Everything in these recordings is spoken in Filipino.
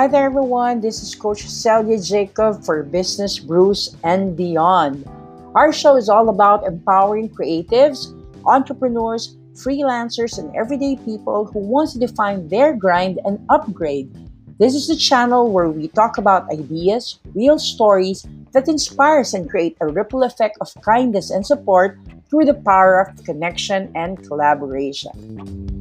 Hi there, everyone. This is Coach Celia Jacob for Business Brews and Beyond. Our show is all about empowering creatives, entrepreneurs, freelancers, and everyday people who want to define their grind and upgrade. This is the channel where we talk about ideas, real stories that inspires and create a ripple effect of kindness and support through the power of connection and collaboration.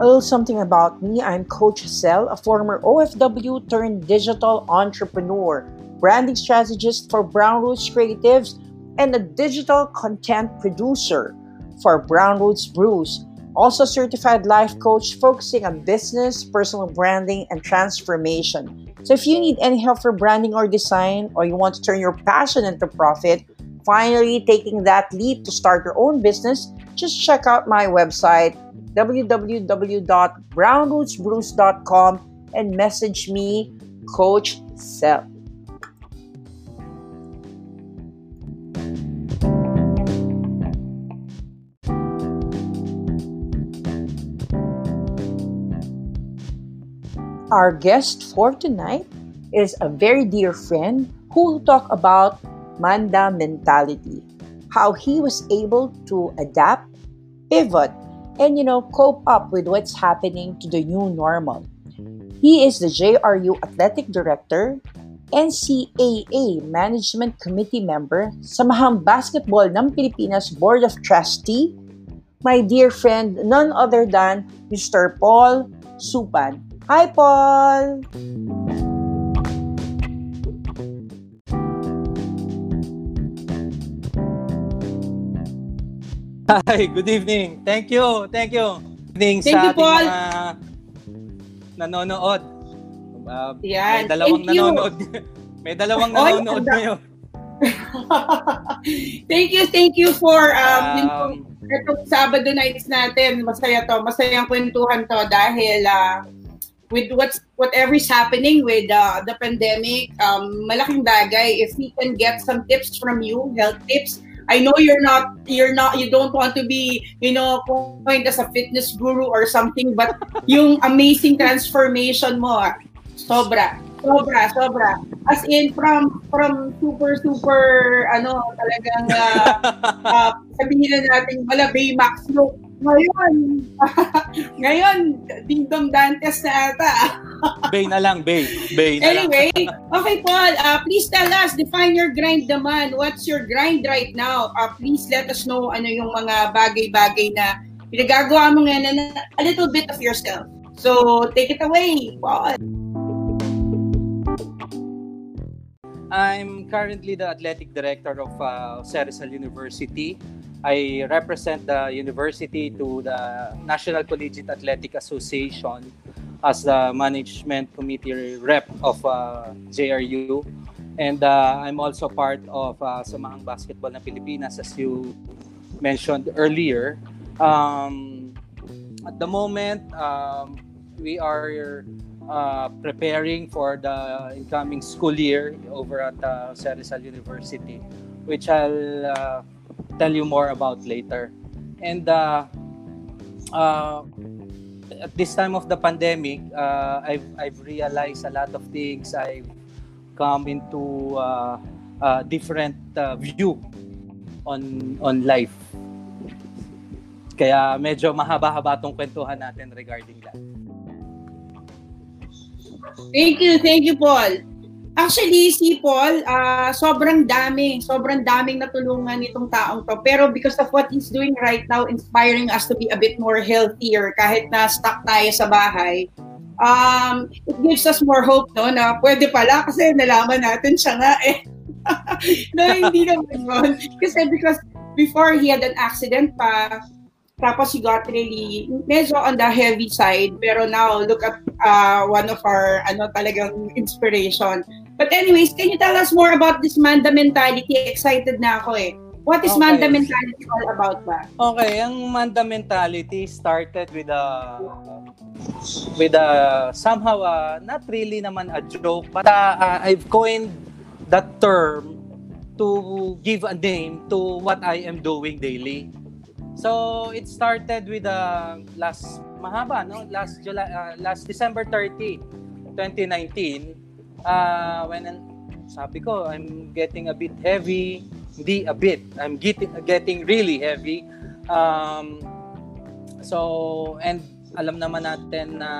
A little something about me. I'm Coach Cell, a former OFW turned digital entrepreneur, branding strategist for Brown Roots Creatives, and a digital content producer for Brown Roots Brews. Also, certified life coach focusing on business, personal branding, and transformation. So, if you need any help for branding or design, or you want to turn your passion into profit, finally taking that leap to start your own business, just check out my website www.brownrootsbrews.com and message me, Coach Cell. Our guest for tonight is a very dear friend who will talk about Manda mentality, how he was able to adapt, pivot, and you know cope up with what's happening to the new normal. He is the JRU Athletic Director, NCAA Management Committee member, Samahang Basketball ng Pilipinas Board of Trustee, my dear friend, none other than Mr. Paul Supan. Hi, Paul! Hi, good evening. Thank you, thank you. Good evening thank sa you, Paul. mga nanonood. Uh, Yan. May dalawang Thank you. nanonood. may dalawang Oy, nanonood ganda. ngayon. thank you, thank you for um, Um, itong Sabado nights natin. Masaya to, masayang kwentuhan to dahil uh, with what's whatever's happening with uh, the pandemic, um, malaking bagay if we can get some tips from you, health tips. I know you're not you're not you don't want to be, you know, point as a fitness guru or something, but yung amazing transformation mo, ah, sobra. Sobra, sobra. As in from from super super ano talagang uh, uh, sabihin na natin wala Baymax look. Ngayon, ngayon, Ding Dong Dantes na ata. Bay na lang, Bay. Bay na lang. Anyway, okay Paul, uh, please tell us, define your grind naman. What's your grind right now? Uh, please let us know ano yung mga bagay-bagay na pinagagawa mo ngayon na a little bit of yourself. So, take it away, Paul. I'm currently the athletic director of uh, Ceresal University. I represent the university to the National Collegiate Athletic Association as the management committee rep of uh, JRU. And uh, I'm also part of uh, Samahang Basketball ng Pilipinas, as you mentioned earlier. Um, at the moment, um, we are uh, preparing for the incoming school year over at uh, Ceresal University, which I'll uh, tell you more about later. And uh, uh, at this time of the pandemic, uh, I've, I've realized a lot of things. I've come into uh, a different uh, view on on life. Kaya medyo mahaba-haba tong kwentuhan natin regarding that. Thank you, thank you, Paul. Actually, si Paul, ah, sobrang dami, sobrang daming natulungan nitong taong to. Pero because of what he's doing right now, inspiring us to be a bit more healthier kahit na stuck tayo sa bahay, um, it gives us more hope, no, na pwede pala kasi nalaman natin siya nga eh. na hindi naman yun. Kasi because before he had an accident pa, tapos he got really medyo on the heavy side pero now look at uh, one of our ano talagang inspiration but anyways can you tell us more about this Manda mentality? Excited na ako eh. What is Okay. Manda mentality all about ba? Okay, ang Manda mentality started with a with a somehow uh, not really naman a joke but uh, uh, I've coined that term to give a name to what I am doing daily. So it started with uh, last mahaba no? Last July uh, last December 30 2019 uh, when sabi ko I'm getting a bit heavy. Hindi a bit. I'm getting getting really heavy. Um, so and alam naman natin na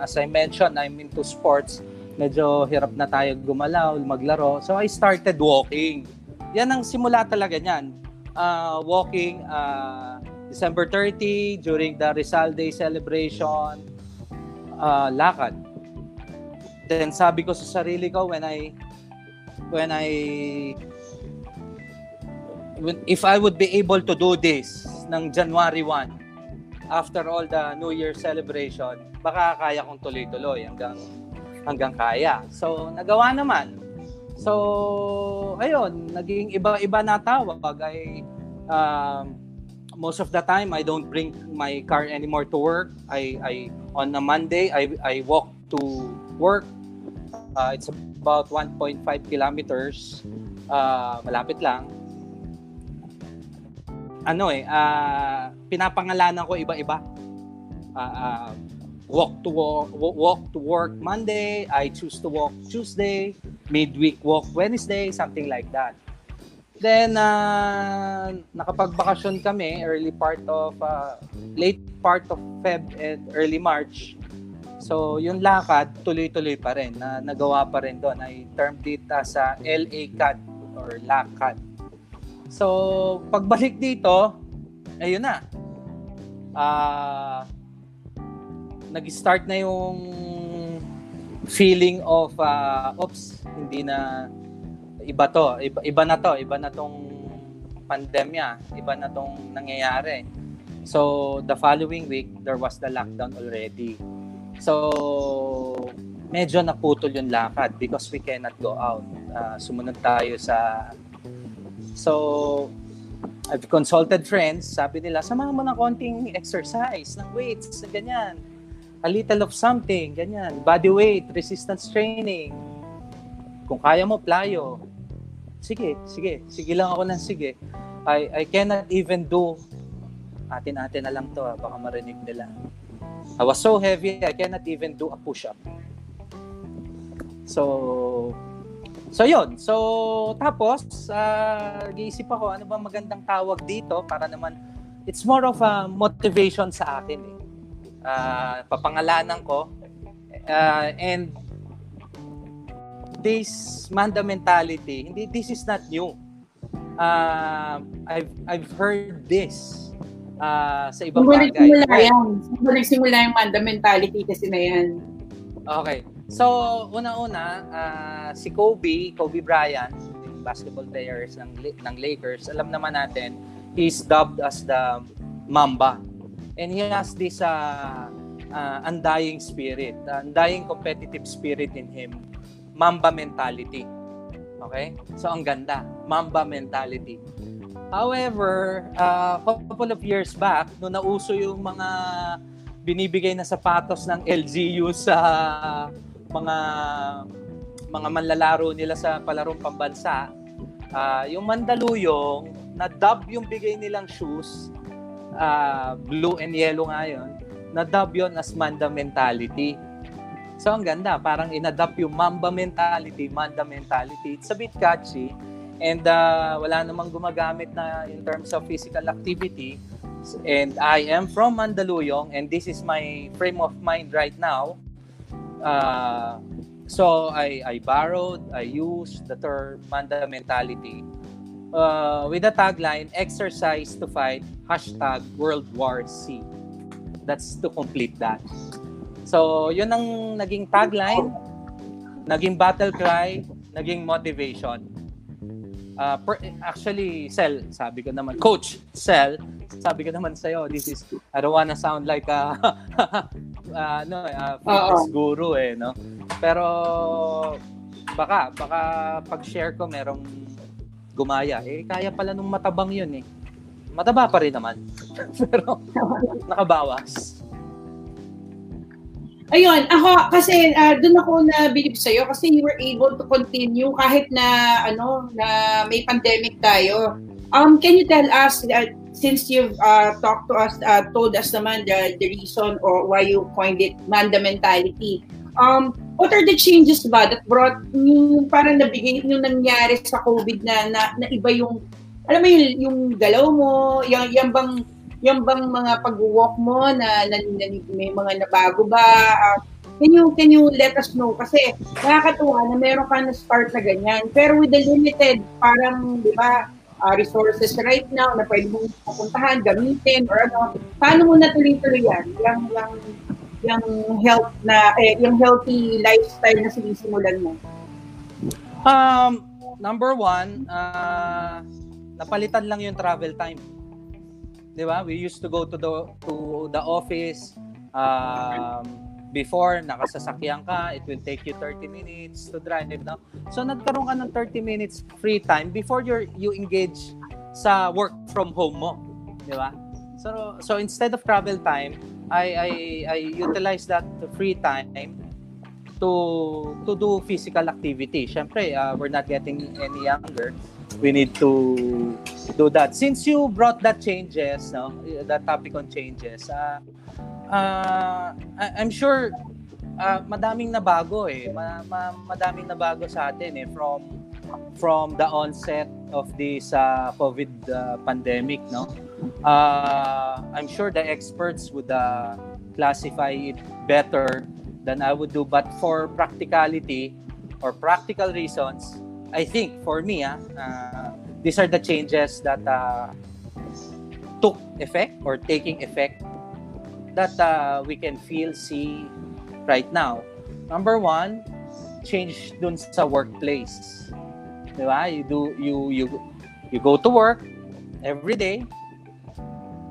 as I mentioned I'm into sports. Medyo hirap na tayo gumalaw maglaro. So I started walking. Yan ang simula talaga niyan. Uh, walking uh, December 30 during the Rizal Day celebration. Uh, lakad then sabi ko sa sarili ko when I when I when, if I would be able to do this ng January 1 after all the New Year celebration baka kaya kong tuloy-tuloy hanggang hanggang kaya. So nagawa naman. So ayun naging iba-iba na tawag. Ay um, most of the time I don't bring my car anymore to work. I I on a Monday I I walk to work. Uh, it's about 1.5 kilometers. Uh, malapit lang. Ano eh, uh, pinapangalanan ko iba-iba. Uh, uh, walk to walk, walk to work Monday, I choose to walk Tuesday, midweek walk Wednesday, something like that. Then, uh, nakapagbakasyon kami, early part of, uh, late part of Feb and early March. So, yung lakad, tuloy-tuloy pa rin. Na, nagawa pa rin doon. I termed it as a LA cut or lakad. So, pagbalik dito, ayun na. Uh, nag-start na yung feeling of, uh, oops, hindi na iba to, iba, iba na to, iba na tong pandemya, iba na tong nangyayari. So, the following week, there was the lockdown already. So, medyo naputol yung lakad because we cannot go out. Uh, sumunod tayo sa... So, I've consulted friends. Sabi nila, samahan mo ng konting exercise, ng weights, na ganyan. A little of something, ganyan. Body weight, resistance training. Kung kaya mo, plyo sige, sige, sige lang ako ng sige. I, I cannot even do, atin-atin na lang to, ha, baka marinig nila. I was so heavy, I cannot even do a push-up. So, so yun. So, tapos, uh, giisip ako, ano ba magandang tawag dito para naman, it's more of a motivation sa akin eh. Uh, papangalanan ko. Uh, and this Manda mentality, hindi this is not new. Uh, I've I've heard this uh, sa ibang Simula bagay. Simula yan. Simula nagsimula yung Manda mentality kasi na yan. Okay. So, una-una, uh, si Kobe, Kobe Bryant, yung basketball players ng, ng Lakers, alam naman natin, he's dubbed as the Mamba. And he has this uh, uh, undying spirit, uh, undying competitive spirit in him Mamba mentality. Okay? So, ang ganda. Mamba mentality. However, a uh, couple of years back, nung nauso yung mga binibigay na sapatos ng LGU sa mga mga manlalaro nila sa palarong pambansa, uh, yung Mandaluyong, na-dub yung bigay nilang shoes, uh, blue and yellow nga yun, na-dub yun as Manda mentality. So ang ganda, parang inadapt yung Mamba mentality, Manda mentality. It's a bit catchy and uh, wala namang gumagamit na in terms of physical activity. And I am from Mandaluyong and this is my frame of mind right now. Uh, so I, I borrowed, I used the term Manda mentality uh, with the tagline, exercise to fight, hashtag World War C. That's to complete that. So, yun ang naging tagline, naging battle cry, naging motivation. Uh, per, actually, Sel, sabi ko naman, Coach Sel, sabi ko naman sa'yo, this is, I don't wanna sound like a, uh, no, a fitness Uh-oh. guru eh, no? Pero, baka, baka pag-share ko merong gumaya. Eh, kaya pala nung matabang yun eh. Mataba pa rin naman. Pero, nakabawas. Ayun, ako kasi uh, doon ako na bilib sa iyo kasi you were able to continue kahit na ano na may pandemic tayo. Um can you tell us uh, since you've uh, talked to us uh, told us naman the, the reason or why you coined it Manda mentality. Um what are the changes ba that brought yung parang nabigay yung nangyari sa COVID na na, na iba yung alam mo yung, yung galaw mo, yung, yung bang yung bang mga pag-walk mo na, na, na may mga nabago ba? Uh, can you can you let us know? Kasi nakakatuwa na meron ka na start na ganyan. Pero with the limited parang di ba uh, resources right now na pwede mong pupuntahan gamitin or ano paano mo natuloy-tuloy yan? Yung yung yung health na eh, yung healthy lifestyle na sinisimulan mo? Um number one uh, napalitan lang yung travel time 'di ba? We used to go to the to the office um, before nakasasakyan ka, it will take you 30 minutes to drive no? So nagkaroon ka ng 30 minutes free time before you you engage sa work from home mo, 'di ba? So so instead of travel time, I I I utilize that free time to to do physical activity. Syempre, uh, we're not getting any younger we need to do that. Since you brought that changes, no, that topic on changes, uh, uh, I'm sure uh, madaming nabago eh. Ma, ma, madaming nabago sa atin eh from from the onset of this uh, COVID uh, pandemic, no. Uh, I'm sure the experts would uh, classify it better than I would do, but for practicality or practical reasons, I think for me, ah, uh, these are the changes that uh, took effect or taking effect that uh, we can feel, see right now. Number one, change dun sa workplace. Di ba? You do you you you go to work every day,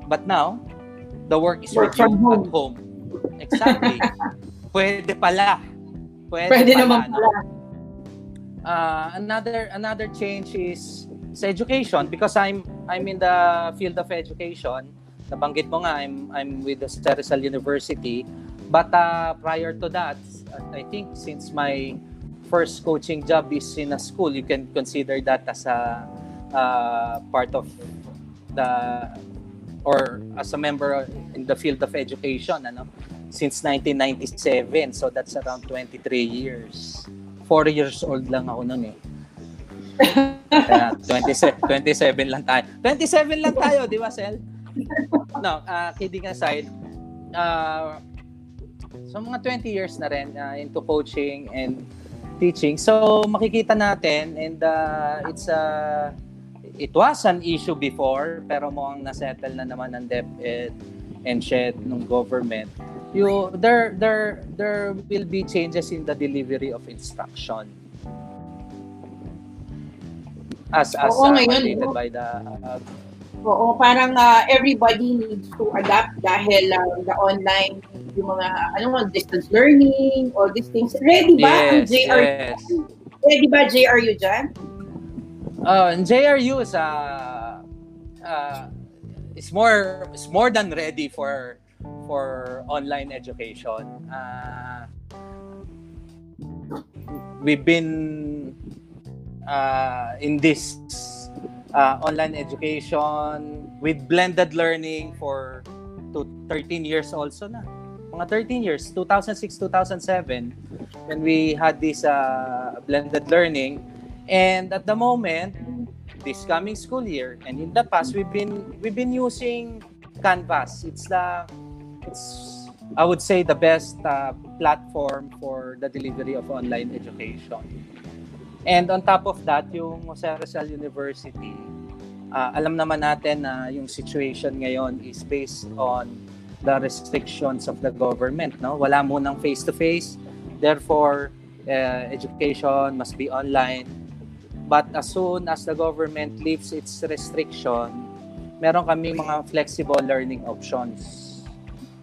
but now the work is work from home. at home. Exactly. Pwede pala. Pwede, Pwede pala, naman pala. No? Uh, another another change is sa education because I'm I'm in the field of education. Nabanggit mo nga I'm I'm with the Rizal University. But uh, prior to that, I think since my first coaching job is in a school, you can consider that as a uh, part of the or as a member in the field of education ano since 1997 so that's around 23 years 4 years old lang ako noon eh. Kaya 27, 27 lang tayo. 27 lang tayo, di ba, Sel? No, uh, kidding aside, uh, so mga 20 years na rin uh, into coaching and teaching. So makikita natin and uh, it's a uh, it was an issue before pero mukhang nasettle na naman ng DepEd and SHED ng government you there there there will be changes in the delivery of instruction as as Oo, uh, no? by the uh, Oo, parang uh, everybody needs to adapt dahil uh, the online, yung mga, ano mo, distance learning, all these things. Ready ba yes, ang JRU? Yes. Ready ba JRU dyan? Uh, JRU is, uh, uh, is more, is more than ready for for online education. Uh, we've been uh, in this uh, online education with blended learning for to 13 years also na. Mga 13 years, 2006, 2007, when we had this uh, blended learning. And at the moment, this coming school year, and in the past, we've been we've been using Canvas. It's the it's I would say the best uh, platform for the delivery of online education. And on top of that, yung Jose Rizal University, uh, alam naman natin na yung situation ngayon is based on the restrictions of the government. No? Wala munang face-to-face. Therefore, uh, education must be online. But as soon as the government lifts its restriction, meron kami mga flexible learning options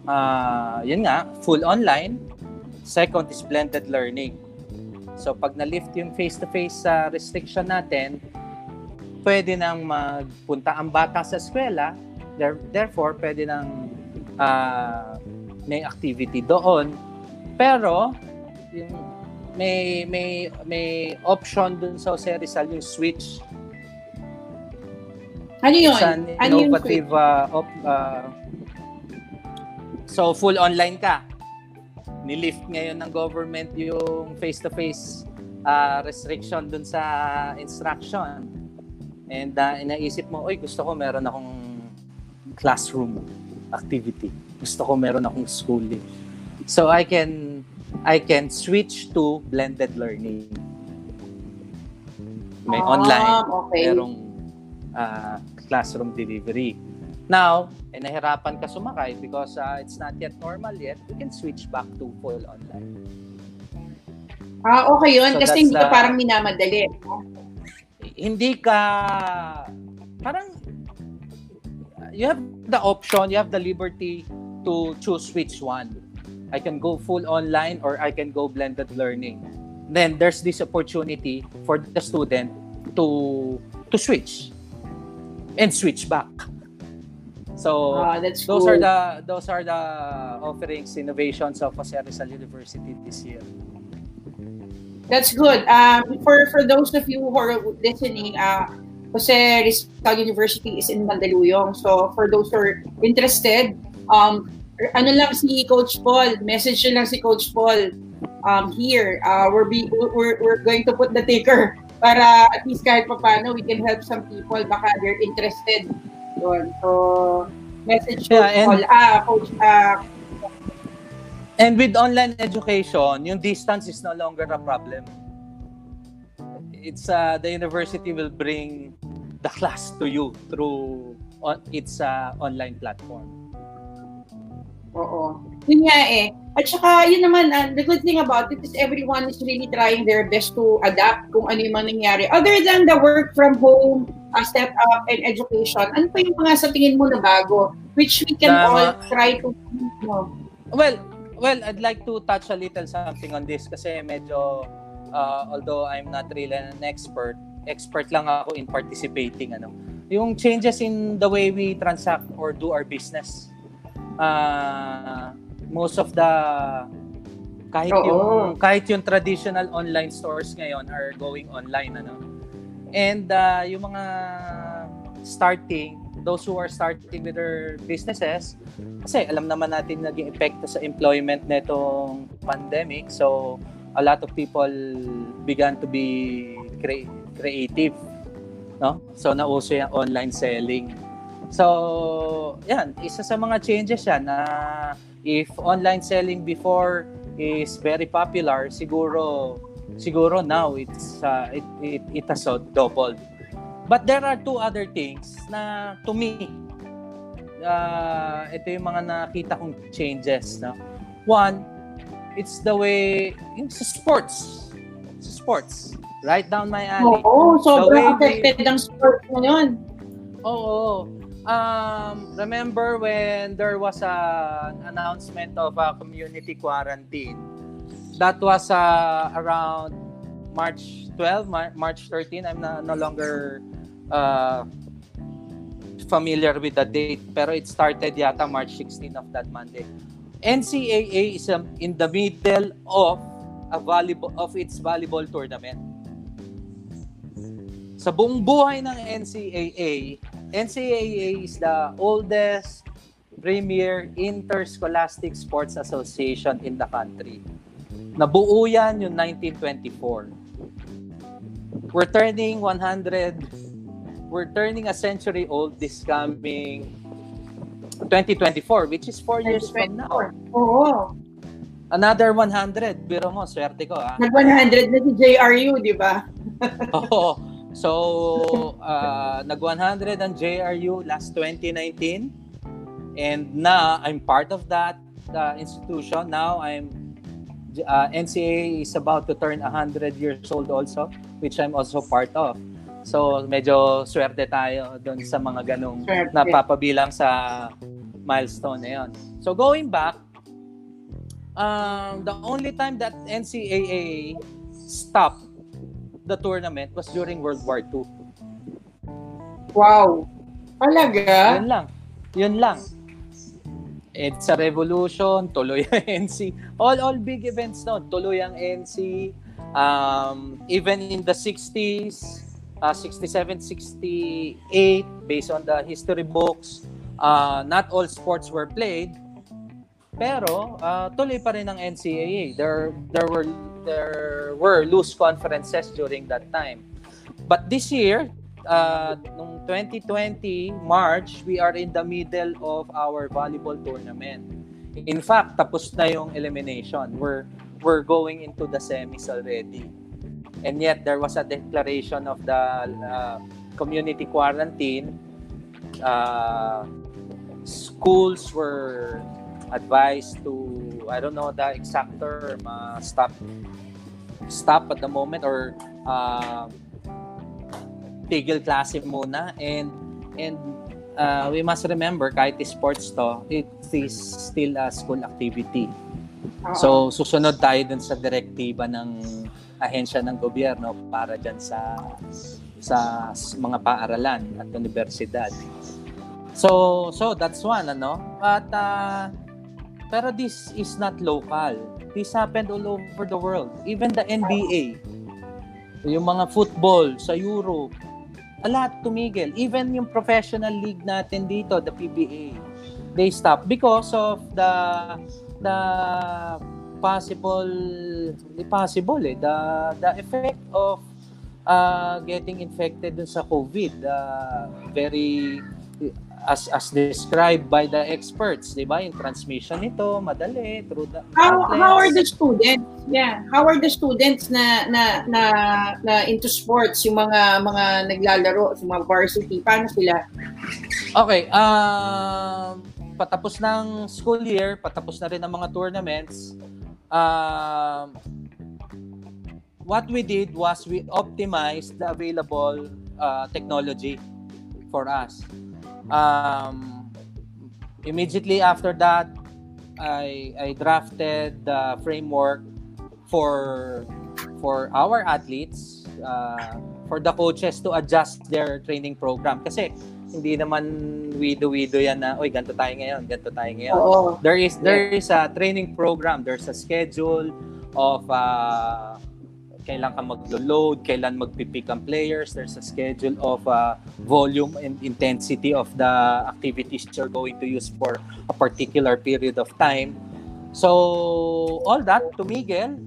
uh, yun nga, full online. Second is blended learning. So pag na-lift yung face-to-face sa uh, restriction natin, pwede nang magpunta ang bata sa eskwela. There, therefore, pwede nang uh, may activity doon. Pero, yung, may may may option dun sa Jose Rizal yung switch. Ano yun? It's an Ano yung innovative uh, op- uh, so full online ka. Nilift ngayon ng government yung face-to-face uh, restriction dun sa instruction. And uh, inaisip mo, oy gusto ko meron akong classroom activity. Gusto ko meron akong schooling. So I can I can switch to blended learning. May Ah, online, okay. merong uh, classroom delivery. Now, eh, nahirapan ka sumakay because uh, it's not yet normal yet, you can switch back to full online. Ah, okay yun. So kasi hindi ka parang minamadali. Hindi ka, parang, you have the option, you have the liberty to choose which one. I can go full online or I can go blended learning. Then there's this opportunity for the student to to switch and switch back. So Ah, that's those cool. are the those are the offerings innovations of Jose Rizal University this year. That's good. Um, for for those of you who are listening, uh, Jose Rizal University is in Mandaluyong. So for those who are interested, um, ano lang si Coach Paul, message lang si Coach Paul um, here. Uh, we're, be, we're, we're going to put the ticker para at least kahit papano we can help some people baka they're interested. Yun. So, message Yeah, and- Paul. Ah, Coach, ah, And with online education, yung distance is no longer a problem. It's uh, the university will bring the class to you through on, its uh, online platform. Oo. Yun nga eh. At saka, yun naman, uh, the good thing about it is everyone is really trying their best to adapt kung ano yung mga nangyari. Other than the work from home, uh, setup, and education, ano pa yung mga sa tingin mo na bago? Which we can Tama. all try to, no? Well, well, I'd like to touch a little something on this kasi medyo uh, although I'm not really an expert, expert lang ako in participating ano. Yung changes in the way we transact or do our business. Uh, most of the kahit Oo. yung kahit yung traditional online stores ngayon are going online ano. And uh, yung mga starting, those who are starting with their businesses, kasi alam naman natin naging epekto sa employment netong pandemic. So, a lot of people began to be cre- creative. No? So, nauso yung online selling. So, yan. Isa sa mga changes yan na if online selling before is very popular, siguro siguro now it's uh, it, it, it has doubled. But there are two other things na to me uh, ito yung mga nakita kong changes. No? One, it's the way, sa sports. Sa sports. Right down my alley. Oo, sobrang affected ang sport ngayon. Oo. Um, remember when there was an announcement of a community quarantine? That was uh, around March 12, Mar- March 13. I'm na, no longer uh, familiar with the date, pero it started yata March 16 of that Monday. NCAA is um, in the middle of a volleyball of its volleyball tournament. Sa buong buhay ng NCAA, NCAA is the oldest premier interscholastic sports association in the country. Nabuo yan yung 1924. We're turning 100, we're turning a century old this coming 2024, which is four years from now. Oo. Another 100. Biro mo, swerte ko ah. Nag-100 na si JRU, di ba? Oo. So, uh, nag-100 ang JRU last 2019. And now, I'm part of that uh, institution. Now, I'm uh, NCA is about to turn 100 years old also, which I'm also part of. So, medyo swerte tayo doon sa mga ganong Swerte. napapabilang sa milestone na yun. So, going back, um, the only time that NCAA stopped the tournament was during World War II. Wow. Talaga? Yun lang. Yun lang. EDSA Revolution, tuloy ang NC. All all big events no, tuloy ang NC. Um, even in the 60s, uh, 67, 68, based on the history books, uh, not all sports were played. Pero uh, tuloy pa rin ang NCAA. There there were there were loose conferences during that time. But this year, uh, nung 2020 March, we are in the middle of our volleyball tournament. In fact, tapos na yung elimination. We're we're going into the semis already. And yet there was a declaration of the uh, community quarantine. Uh, schools were advised to I don't know the exact term uh, stop stop at the moment or uh, tigil klase muna. And and uh, we must remember kahit sports to it is still a school activity. So susunod tayo dun sa direktiba ng ahensya ng gobyerno para dyan sa sa mga paaralan at universidad. So so that's one ano? At uh, pero this is not local. This happened all over the world. Even the NBA, yung mga football sa Europe, a lot tumigil. Even yung professional league natin dito, the PBA, they stop because of the the possible possible eh the the effect of uh, getting infected dun sa COVID uh, very as as described by the experts, 'di ba? Yung transmission nito madali through the How how are the students? Yeah, how are the students na na na, na into sports, yung mga mga naglalaro, yung mga varsity, paano sila? Okay, um patapos ng school year, patapos na rin ang mga tournaments. Um what we did was we optimized the available uh, technology for us um, immediately after that, I I drafted the framework for for our athletes, uh, for the coaches to adjust their training program kasi hindi naman wido-wido yan na, oy, ganto tayo ngayon, ganto tayo ngayon. Oo. There is there is a training program, there's a schedule of uh, kailan ka maglo-load, kailan magpipick ang players, there's a schedule of uh, volume and intensity of the activities you're going to use for a particular period of time. So, all that, tumigil,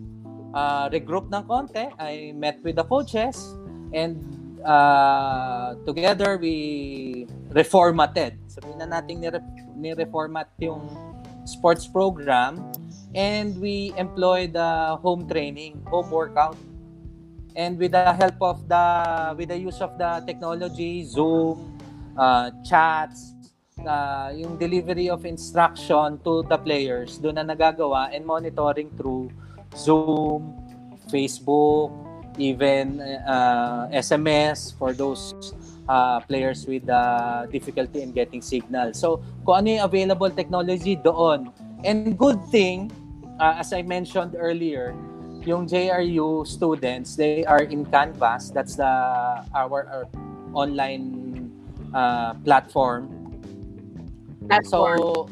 uh, regroup ng konti, I met with the coaches, and uh, together we reformatted. Sabihin na natin ni-reformat yung sports program and we employed the home training, home workout. And with the help of the with the use of the technology zoom uh, chats uh, yung delivery of instruction to the players doon na nagagawa and monitoring through zoom facebook even uh, sms for those uh, players with uh, difficulty in getting signal. So kung ano yung available technology doon. And good thing uh, as i mentioned earlier yung JRU students, they are in Canvas. That's the our, our online uh, platform. platform. So,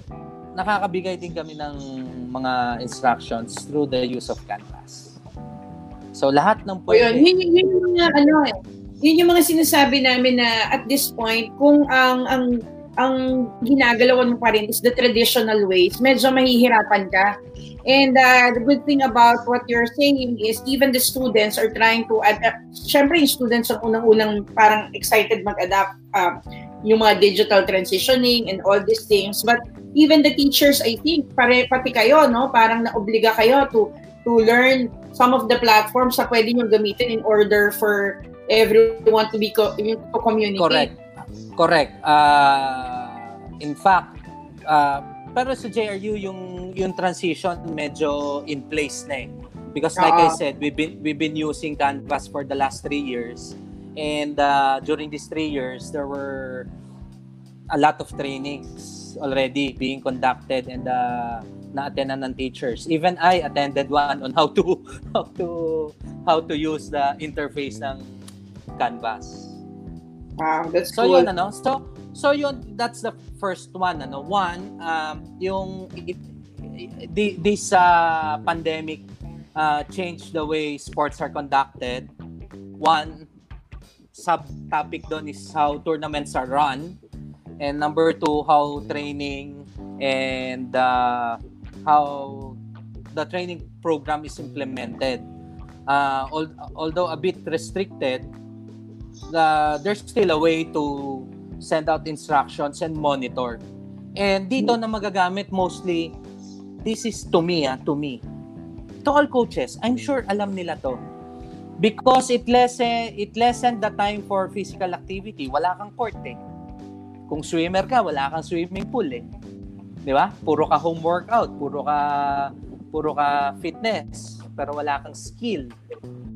nakakabigay din kami ng mga instructions through the use of Canvas. So, lahat ng pwede. Yun, yun, yun yung mga, ano eh, yun yung mga sinasabi namin na at this point, kung ang, ang, ang ginagalawan mo pa rin is the traditional ways, medyo mahihirapan ka And uh, the good thing about what you're saying is even the students are trying to adapt. Siyempre, yung students ang unang-unang parang excited mag-adapt uh, yung mga digital transitioning and all these things. But even the teachers, I think, pare, pati kayo, no? parang naobliga kayo to to learn some of the platforms na pwede nyo gamitin in order for everyone to be co- to communicate. Correct. Correct. Uh, in fact, uh, pero sa JRU yung yung transition medyo in place na eh. Because like uh, I said, we've been we've been using Canvas for the last three years. And uh, during these three years, there were a lot of trainings already being conducted and uh, na-attendan ng teachers. Even I attended one on how to how to how to use the interface ng Canvas. Wow, that's so cool. yun ano. So So yun, that's the first one. Ano, one, um, yung it, it, this uh, pandemic uh, changed the way sports are conducted. One subtopic doon is how tournaments are run, and number two, how training and uh, how the training program is implemented. Uh, although a bit restricted, the, there's still a way to send out instructions and monitor. And dito na magagamit mostly, this is to me, ah, to me. To all coaches, I'm sure alam nila to. Because it lessen, it lessen the time for physical activity. Wala kang court eh. Kung swimmer ka, wala kang swimming pool eh. 'Di ba? Puro ka home workout, puro ka puro ka fitness, pero wala kang skill.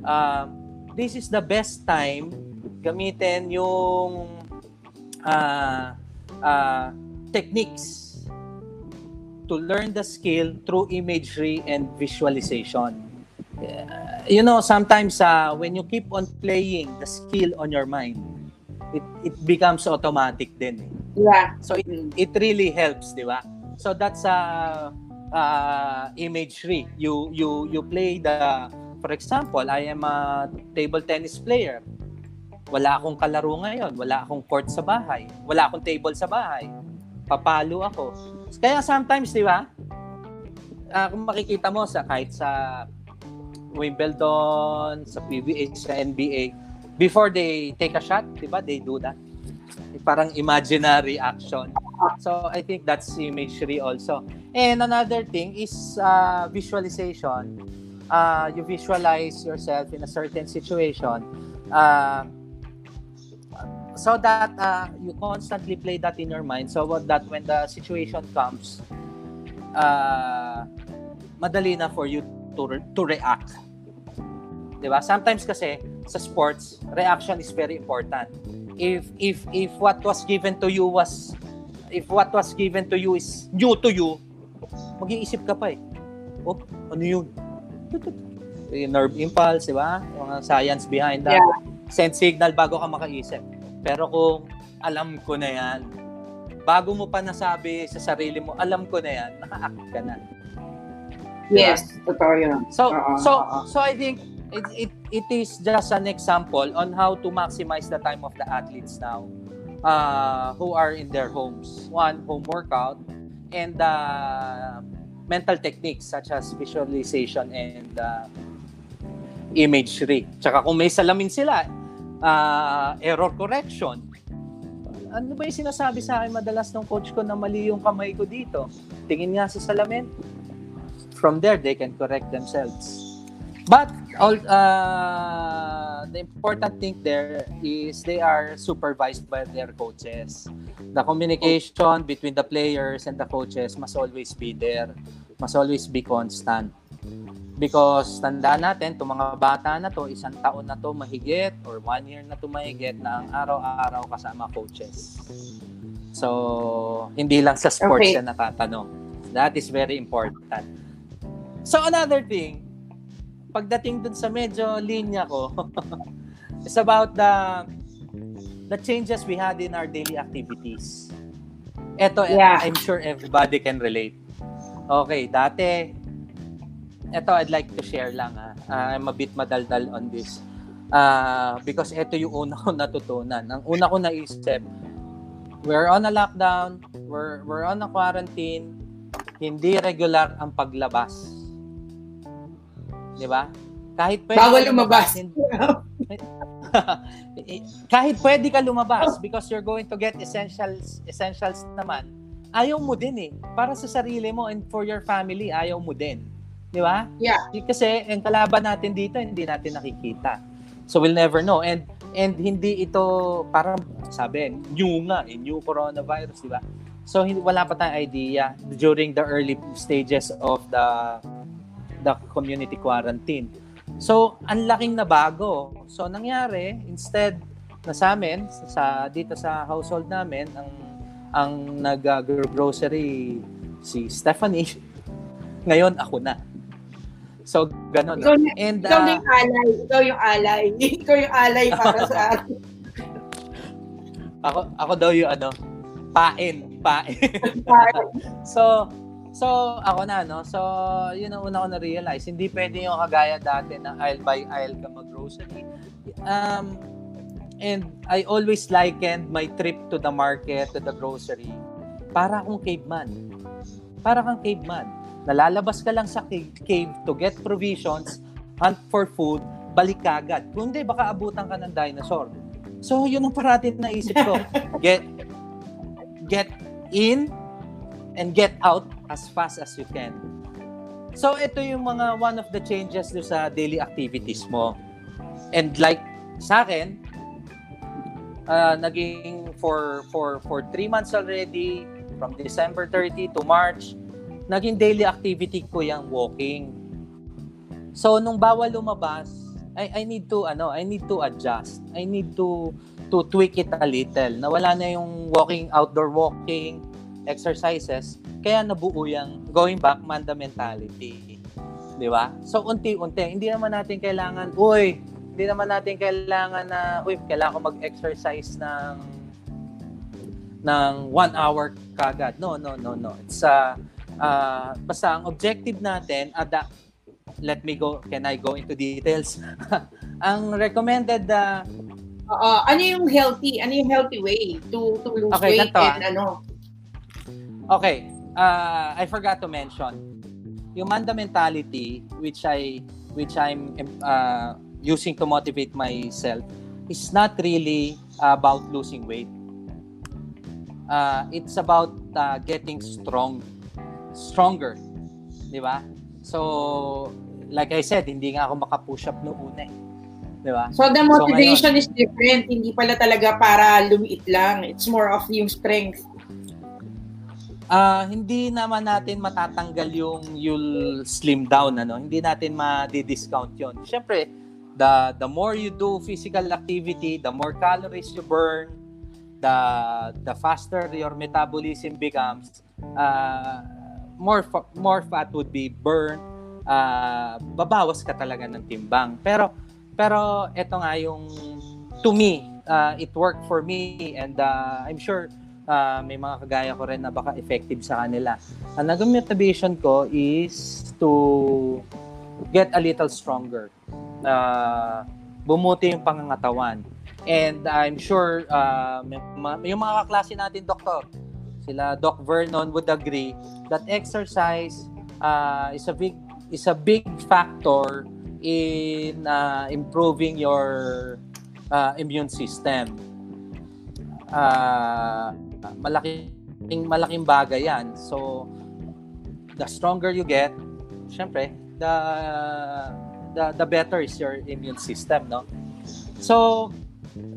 Uh, this is the best time gamitin yung uh, uh, techniques to learn the skill through imagery and visualization. Uh, you know, sometimes uh, when you keep on playing the skill on your mind, it it becomes automatic then. Eh. Yeah. So it, it really helps, di ba? So that's uh, uh, imagery. You you you play the for example, I am a table tennis player. Wala akong kalaro ngayon, wala akong court sa bahay, wala akong table sa bahay. Papalo ako. Kaya sometimes, di ba? Uh, kung makikita mo sa kahit sa Wimbledon, sa PBA, sa NBA, before they take a shot, di ba? They do that. Parang imaginary action. So I think that's imagery also. And another thing is uh, visualization. Uh, you visualize yourself in a certain situation. Uh, so that uh, you constantly play that in your mind so that when the situation comes uh, madali na for you to re- to react 'di ba sometimes kasi sa sports reaction is very important if if if what was given to you was if what was given to you is new to you mag-iisip ka pa eh oh ano yun yung nerve impulse, di ba? Yung science behind that. Yeah. Send signal bago ka makaisip. Pero kung alam ko na yan, bago mo pa nasabi sa sarili mo, alam ko na yan, naka-act ka na. Yes, diba? totoo yun. So, uh-huh. so, so I think it, it, it is just an example on how to maximize the time of the athletes now uh, who are in their homes. One, home workout, and uh, mental techniques such as visualization and uh, imagery. Tsaka kung may salamin sila, uh, error correction. Ano ba yung sinasabi sa akin madalas ng coach ko na mali yung kamay ko dito? Tingin nga sa salamin. From there, they can correct themselves. But all uh, the important thing there is they are supervised by their coaches. The communication between the players and the coaches must always be there. Must always be constant. Because tandaan natin, itong mga bata na to, isang taon na to mahigit or one year na to mahigit na ang araw-araw kasama coaches. So, hindi lang sa sports okay. na natatanong. That is very important. So, another thing, pagdating dun sa medyo linya ko, is about the the changes we had in our daily activities. Ito, yeah. I'm sure everybody can relate. Okay, dati, ito I'd like to share lang ah. Uh, I'm a bit madaldal on this. Uh, because ito yung una ko natutunan. Ang una ko naisip, we're on a lockdown, we're, we're on a quarantine, hindi regular ang paglabas. Di ba? Kahit pwede Bawal lumabas. Hindi, kahit pwede ka lumabas because you're going to get essentials essentials naman, ayaw mo din eh. Para sa sarili mo and for your family, ayaw mo din. Di ba? Yeah. Kasi ang kalaban natin dito, hindi natin nakikita. So we'll never know. And and hindi ito parang sabi, new nga, eh, new coronavirus, di ba? So hindi, wala pa tayong idea during the early stages of the the community quarantine. So, ang laking na bago. So, nangyari, instead na sa amin, sa, dito sa household namin, ang ang nag-grocery si Stephanie. Ngayon, ako na. So, ganun. Ikaw, And, ikaw uh, yung alay. Ikaw yung alay. ikaw yung alay para sa ako, ako daw yung ano, pain, pain. so, so, ako na, no? So, yun ang una ko na-realize. Hindi pwede yung kagaya dati na aisle by aisle ka mag-grocery. Um, and I always likened my trip to the market, to the grocery, para akong caveman. Para kang caveman. Nalalabas ka lang sa cave to get provisions, hunt for food, balik ka agad. Kung hindi, baka abutan ka ng dinosaur. So, yun ang parating na isip ko. Get, get in and get out as fast as you can. So, ito yung mga one of the changes do sa daily activities mo. And like sa akin, uh, naging for for for three months already from December 30 to March naging daily activity ko yung walking. So nung bawal lumabas, I I need to ano, I need to adjust. I need to to tweak it a little. Nawala na yung walking, outdoor walking, exercises. Kaya nabuo yung going back Manda mentality. Di ba? So unti-unti, hindi naman natin kailangan, uy, hindi naman natin kailangan na, uy, kailangan ko mag-exercise ng ng one hour kagad. No, no, no, no. It's uh, uh, basta ang objective natin, ada, let me go, can I go into details? ang recommended uh, uh, ano yung healthy, ano yung healthy way to to lose okay, weight ganito, and ano? Okay, uh, I forgot to mention yung Manda mentality which I which I'm uh, using to motivate myself is not really about losing weight. Uh, it's about uh, getting strong stronger. Di ba? So, like I said, hindi nga ako maka-push up noong una eh. Di ba? So, the motivation so, ngayon, is different. Hindi pala talaga para lumiit lang. It's more of yung strength. Uh, hindi naman natin matatanggal yung you'll slim down ano hindi natin ma-discount yon syempre the the more you do physical activity the more calories you burn the the faster your metabolism becomes uh, more fa- more fat would be burned, uh, babawas ka talaga ng timbang. Pero pero ito nga yung to me, uh, it worked for me and uh, I'm sure uh, may mga kagaya ko rin na baka effective sa kanila. Ang naging motivation ko is to get a little stronger. Uh, bumuti yung pangangatawan. And I'm sure uh, yung mga kaklase natin, doktor, sila Doc Vernon would agree that exercise uh, is a big is a big factor in uh, improving your uh, immune system. Uh, malaking malaking bagay 'yan. So the stronger you get, syempre, the the the better is your immune system, no? So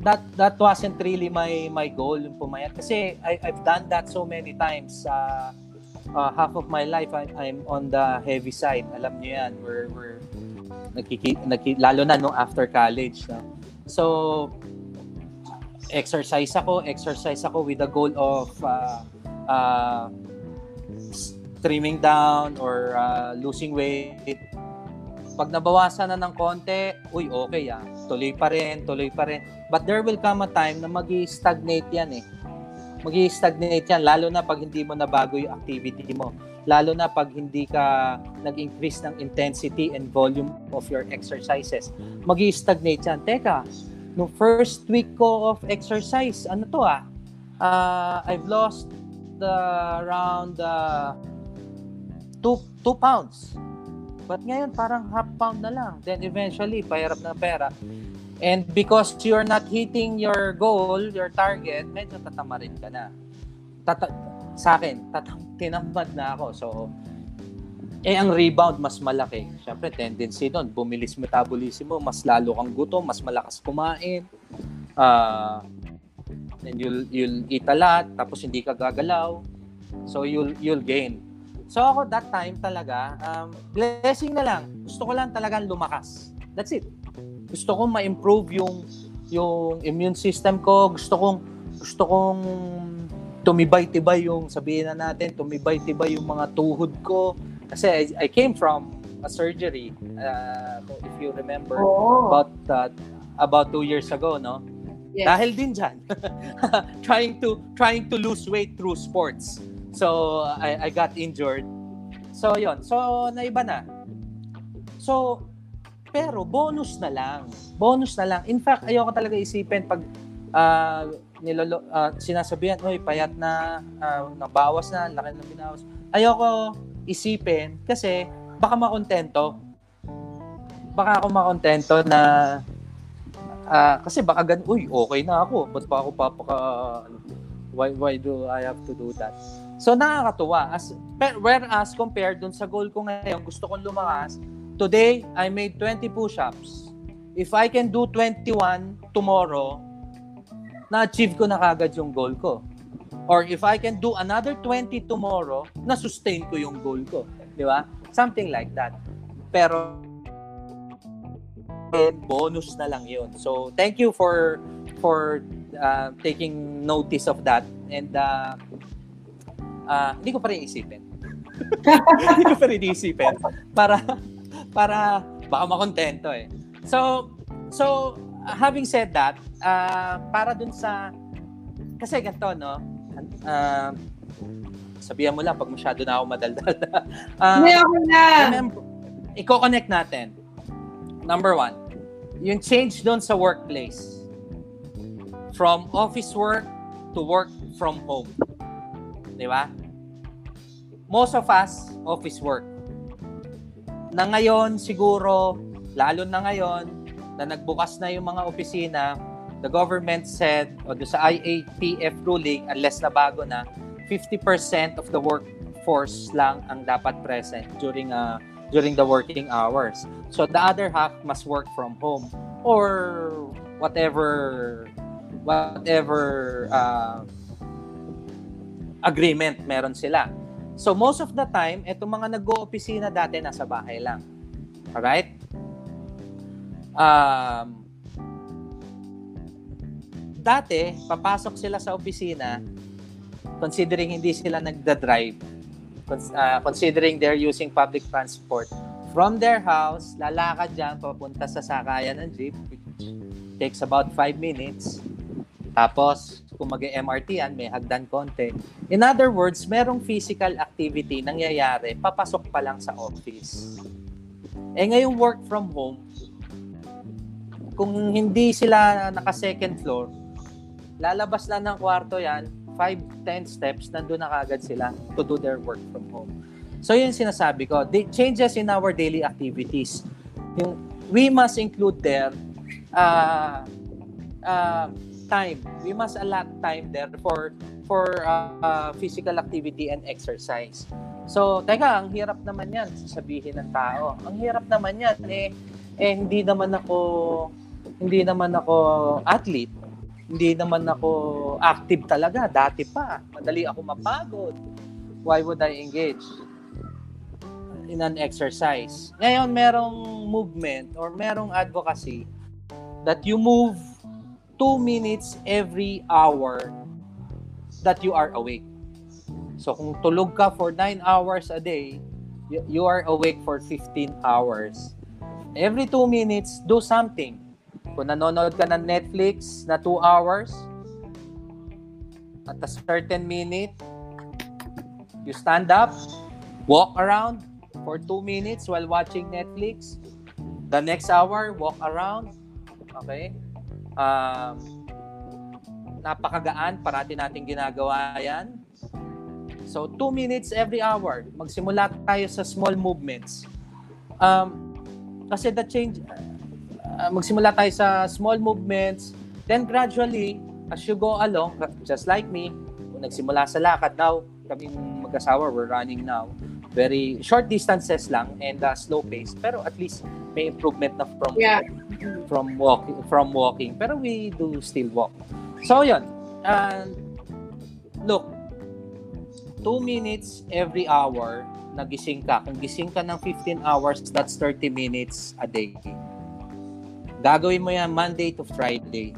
that that wasn't really my my goal yung pumayat kasi I I've done that so many times uh, uh, half of my life I, I'm on the heavy side. Alam niyo yan we're we're nakiki, nakiki, lalo na no after college no? so exercise ako exercise ako with the goal of uh, uh, trimming down or uh, losing weight pag nabawasan na ng konti, uy, okay ah. Tuloy pa rin, tuloy pa rin. But there will come a time na mag stagnate yan eh. mag stagnate yan, lalo na pag hindi mo nabago yung activity mo. Lalo na pag hindi ka nag-increase ng intensity and volume of your exercises. mag stagnate yan. Teka, no first week ko of exercise, ano to ah? Uh, I've lost the around uh, two, two pounds But ngayon, parang half pound na lang. Then eventually, pahirap na pera. And because you're not hitting your goal, your target, medyo tatamarin ka na. Tata- sa akin, tatam- tinamad na ako. So, eh, ang rebound mas malaki. Siyempre, tendency doon, bumilis metabolism mo, mas lalo kang gutom, mas malakas kumain. Uh, and you'll, you'll eat a lot, tapos hindi ka gagalaw. So, you'll, you'll gain. So ako that time talaga, um, blessing na lang. Gusto ko lang talagang lumakas. That's it. Gusto kong ma-improve yung yung immune system ko. Gusto kong gusto kong tumibay-tibay yung sabihin na natin, tumibay-tibay yung mga tuhod ko. Kasi I, I came from a surgery. Uh, if you remember oh. about uh, about two years ago, no? Yes. Dahil din diyan. trying to trying to lose weight through sports. So I I got injured. So yon. So naiba na. So pero bonus na lang. Bonus na lang. In fact, ayoko talaga isipin pag uh, nilolo, uh, sinasabihan, oy, payat na, uh, nabawas na, laki na binawas. Ayoko isipin kasi baka makontento. Baka ako makontento na Uh, kasi baka gan, uy, okay na ako. Ba't pa ako papaka, why, why do I have to do that? So nakakatuwa. As, whereas compared dun sa goal ko ngayon, gusto kong lumakas, today, I made 20 push-ups. If I can do 21 tomorrow, na-achieve ko na kagad yung goal ko. Or if I can do another 20 tomorrow, na-sustain ko yung goal ko. Di ba? Something like that. Pero and bonus na lang yun. So, thank you for for uh, taking notice of that. And uh, uh, hindi ko pa rin isipin. hindi ko pa rin isipin. Para, para, baka makontento eh. So, so, having said that, uh, para dun sa, kasi ganito, no? Uh, sabihan mo lang pag masyado na ako madaldal. uh, Hindi ako na. Remember, i-connect natin number one, yung change doon sa workplace. From office work to work from home. Di ba? Most of us, office work. Na ngayon, siguro, lalo na ngayon, na nagbukas na yung mga opisina, the government said, o sa IATF ruling, unless na bago na, 50% of the workforce lang ang dapat present during a during the working hours. So the other half must work from home or whatever whatever uh, agreement meron sila. So most of the time, itong mga nag-o-opisina dati nasa bahay lang. Alright? Um, dati, papasok sila sa opisina considering hindi sila nagda-drive uh, considering they're using public transport from their house, lalakad dyan papunta sa sakayan ng jeep, which takes about 5 minutes. Tapos, kung mag-MRT yan, may hagdan konti. In other words, merong physical activity nangyayari papasok pa lang sa office. Eh ngayong work from home, kung hindi sila naka-second floor, lalabas lang ng kwarto yan, 5, 10 steps, nandun na kagad sila to do their work from home. So yun sinasabi ko, the changes in our daily activities. Yung, we must include there uh, uh, time. We must allot time there for for uh, uh, physical activity and exercise. So, teka, ang hirap naman yan, sasabihin ng tao. Ang hirap naman yan, eh, eh hindi naman ako hindi naman ako athlete hindi naman ako active talaga. Dati pa, madali ako mapagod. Why would I engage in an exercise? Ngayon, merong movement or merong advocacy that you move two minutes every hour that you are awake. So kung tulog ka for 9 hours a day, you are awake for 15 hours. Every 2 minutes, do something kung nanonood ka ng Netflix na 2 hours, at a certain minute, you stand up, walk around for 2 minutes while watching Netflix. The next hour, walk around. Okay? Um, napakagaan, parati natin ginagawa yan. So, 2 minutes every hour. Magsimula tayo sa small movements. Um, kasi the change, uh, magsimula tayo sa small movements, then gradually, as you go along, just like me, nagsimula sa lakad, now, kaming mag-asawa, we're running now, very short distances lang and uh, slow pace, pero at least may improvement na from yeah. From walking from walking. Pero we do still walk. So yun. And look. 2 minutes every hour nagising ka. Kung gising ka ng 15 hours that's 30 minutes a day. Gagawin mo yan Monday to Friday.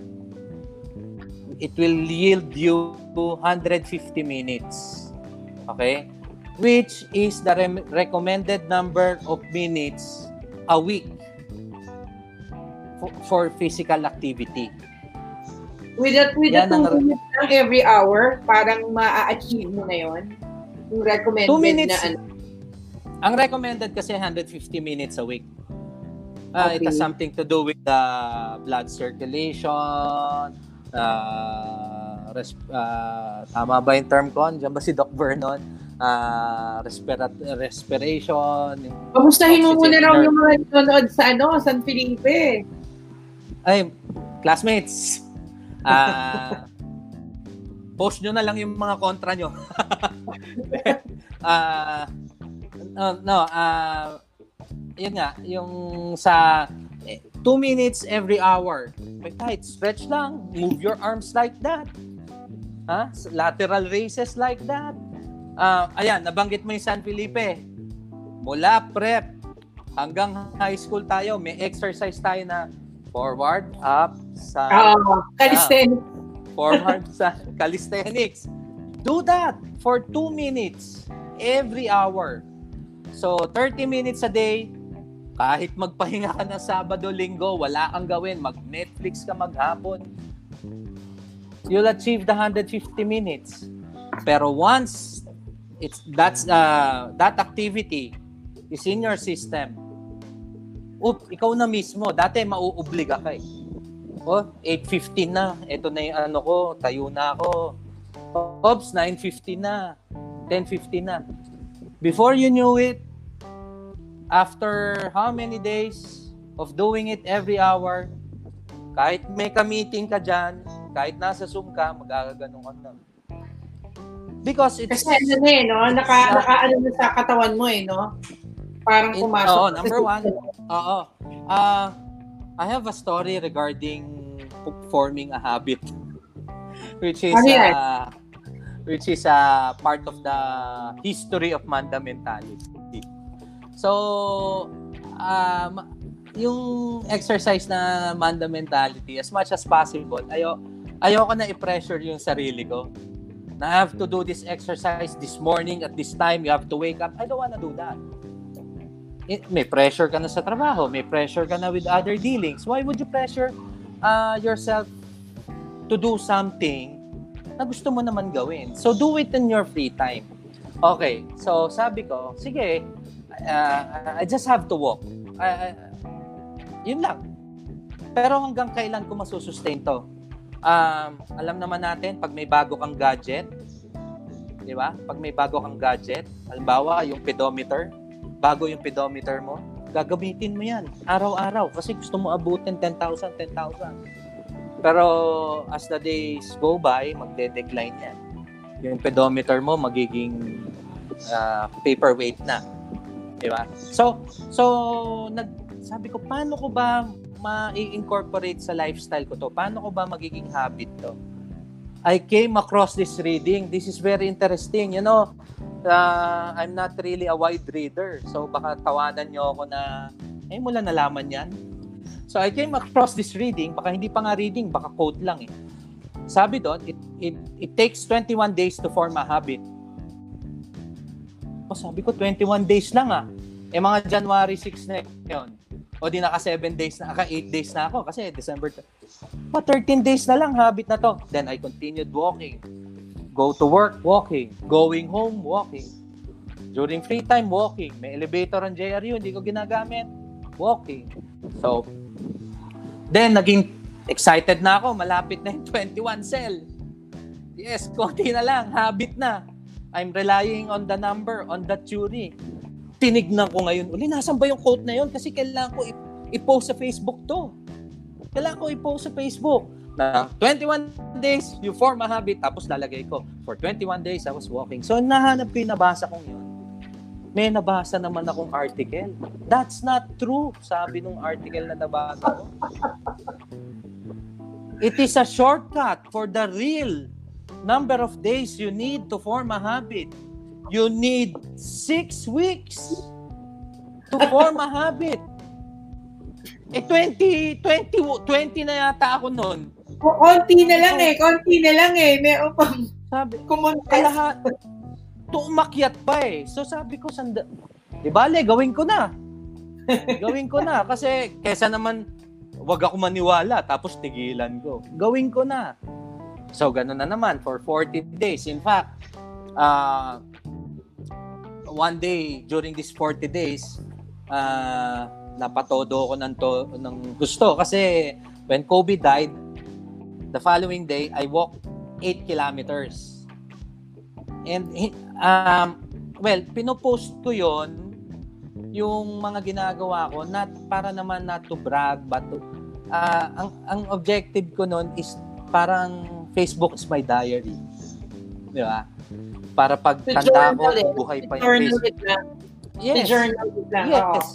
It will yield you 150 minutes. Okay? Which is the re- recommended number of minutes a week for, physical activity. With that, with Yan the minutes lang every hour, parang ma-achieve mo na yon Yung recommended Two minutes. na ano. Ang recommended kasi 150 minutes a week. Uh, It Okay. has something to do with the blood circulation, uh, res- uh, tama ba yung term ko? Diyan ba si Doc Vernon? Uh, respira- respiration. yung- Kamustahin mo muna raw yung mga nanonood sa ano, San Felipe. Ay, classmates. Ah, post nyo na lang yung mga kontra nyo. Ah, no, no, ah, yun nga, yung sa eh, two minutes every hour. May kahit stretch lang, move your arms like that. Ha? Lateral raises like that. Ah, ayan, nabanggit mo yung San Felipe. Mula prep hanggang high school tayo, may exercise tayo na forward, up, side, Ah, calisthenics. forward sa calisthenics. Do that for two minutes every hour. So, 30 minutes a day, kahit magpahinga ka na Sabado, Linggo, wala kang gawin, mag-Netflix ka maghapon, you'll achieve the 150 minutes. Pero once it's that's uh, that activity is in your system, up, ikaw na mismo, dati mauobliga ka eh. Oh, 8.15 na. Ito na yung ano ko. Tayo na ako. Oops, 9.15 na. 10.15 na. Before you knew it, after how many days of doing it every hour, kahit may ka-meeting ka dyan, kahit nasa Zoom ka, magagaganong ka na. Because it's... Kasi ano na eh, no? Naka, naka ano na sa katawan mo eh, no? Parang pumasok. oo, sa number one. Oo. Uh, I have a story regarding forming a habit which is uh, which is a part of the history of Manda mentality. So um yung exercise na Manda mentality as much as possible ayo ayoko na i-pressure yung sarili ko na I have to do this exercise this morning at this time you have to wake up I don't wanna do that may pressure ka na sa trabaho, may pressure ka na with other dealings. Why would you pressure uh, yourself to do something na gusto mo naman gawin? So do it in your free time. Okay, so sabi ko, sige, uh, I just have to walk. Uh, yun lang. Pero hanggang kailan ko masusustain to? Um, alam naman natin, pag may bago kang gadget, di ba? Pag may bago kang gadget, halimbawa yung pedometer, bago yung pedometer mo, gagamitin mo yan araw-araw kasi gusto mo abutin 10,000, 10,000. Pero as the days go by, magde-decline yan. Yung pedometer mo magiging uh, paperweight na. Di ba? So, so nag, sabi ko, paano ko ba ma-incorporate sa lifestyle ko to? Paano ko ba magiging habit to? I came across this reading. This is very interesting. You know, uh, I'm not really a wide reader. So baka tawanan nyo ako na, eh mula nalaman yan. So I came across this reading, baka hindi pa nga reading, baka quote lang eh. Sabi doon, it, it, it takes 21 days to form a habit. O sabi ko, 21 days lang ah. Eh mga January 6 na yun. O di naka 7 days na, naka 8 days na ako kasi December. Pa 13 days na lang habit na to. Then I continued walking. Go to work, walking. Going home, walking. During free time, walking. May elevator ang JRU, hindi ko ginagamit. Walking. So, then naging excited na ako. Malapit na yung 21 cell. Yes, konti na lang. Habit na. I'm relying on the number, on the theory. Tinignan ko ngayon, uli, nasan ba yung quote na yun? Kasi kailangan ko i- i-post sa Facebook to. Kailangan ko i-post sa Facebook na 21 days, you form a habit, tapos lalagay ko, for 21 days, I was walking. So, nahanap ko nabasa kong yun. May nabasa naman akong article. That's not true, sabi nung article na nabasa ko. It is a shortcut for the real number of days you need to form a habit. You need six weeks to form a habit. Eh, 20, 20, 20 na yata ako noon. O, konti na lang eh, konti na lang eh. May upang Sabi, kumontes. kalahat, tumakyat pa eh. So sabi ko, sanda, di bale, gawin ko na. gawin ko na. Kasi kesa naman wag ako maniwala tapos tigilan ko. Gawin ko na. So ganun na naman for 40 days. In fact, uh, one day during these 40 days, uh, napatodo ko ng, to, ng gusto kasi when Kobe died, the following day, I walked 8 kilometers. And, um, well, pinopost ko yon yung mga ginagawa ko, not para naman not to brag, but to, uh, ang, ang objective ko noon is parang Facebook is my diary. Di ba? Para pag tanda ko, buhay pa yung Facebook. Yes. Yes.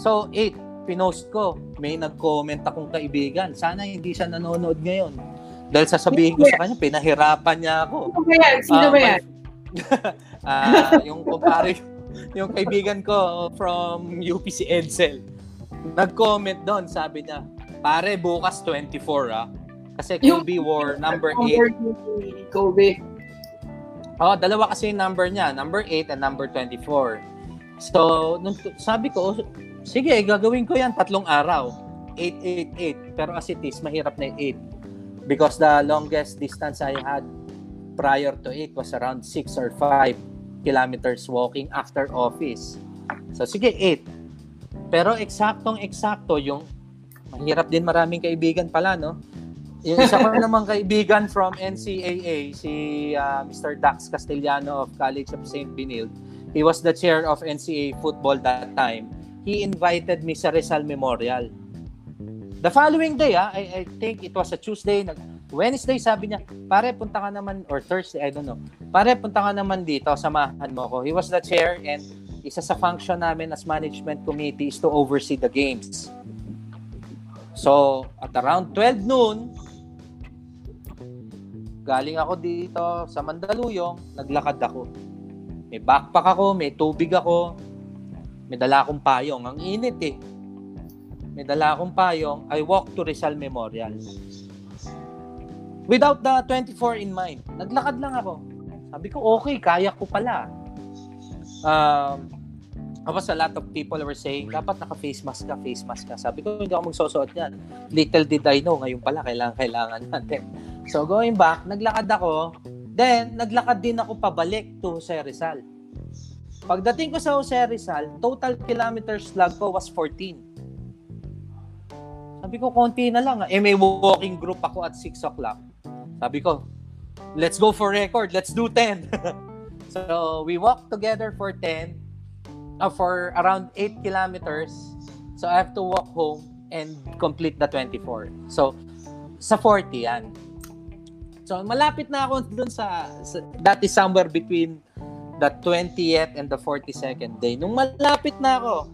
So, 8, pinost ko. May nag-comment akong kaibigan. Sana hindi siya nanonood ngayon. Dahil sasabihin ko sa kanya, pinahirapan niya ako. Sino ba yan? Sino uh, ba yan? uh, yung kumpare, yung kaibigan ko from UPC Edsel. Nag-comment doon, sabi niya, pare, bukas 24 ah. Kasi Kobe yung, War, number 8. Kobe. Oh, dalawa kasi yung number niya, number 8 and number 24. So, nung, sabi ko, sige, gagawin ko yan tatlong araw. 888. Pero as it is, mahirap na yung 8. Because the longest distance I had prior to it was around 6 or 5 kilometers walking after office. So, sige, 8. Pero eksaktong eksakto yung mahirap din maraming kaibigan pala, no? Yung isa ko namang kaibigan from NCAA, si uh, Mr. Dax Castellano of College of St. Benilde, he was the chair of NCAA football that time. He invited me sa Rizal Memorial. The following day, ah, I, I think it was a Tuesday, nag, Wednesday, sabi niya, pare, punta ka naman, or Thursday, I don't know, pare, punta ka naman dito, samahan mo ko. He was the chair and isa sa function namin as management committee is to oversee the games. So, at around 12 noon, Galing ako dito sa Mandaluyong, naglakad ako. May backpack ako, may tubig ako, may dala akong payong. Ang init eh. May dala akong payong. I walk to Rizal Memorial. Without the 24 in mind. Naglakad lang ako. Sabi ko, okay, kaya ko pala. Um, tapos a lot of people were saying, dapat naka-face mask ka, face mask ka. Sabi ko, hindi ako magsusuot yan. Little did I know, ngayon pala, kailangan, kailangan natin. So going back, naglakad ako. Then, naglakad din ako pabalik to Jose Rizal. Pagdating ko sa Jose Rizal, total kilometers log ko was 14. Sabi ko, konti na lang. Eh, may walking group ako at 6 o'clock. Sabi ko, let's go for record. Let's do 10. so, we walked together for 10, uh, for around 8 kilometers. So, I have to walk home and complete the 24. So, sa 40 yan. So malapit na ako dun sa, sa that is somewhere between the 20th and the 42nd day. Nung malapit na ako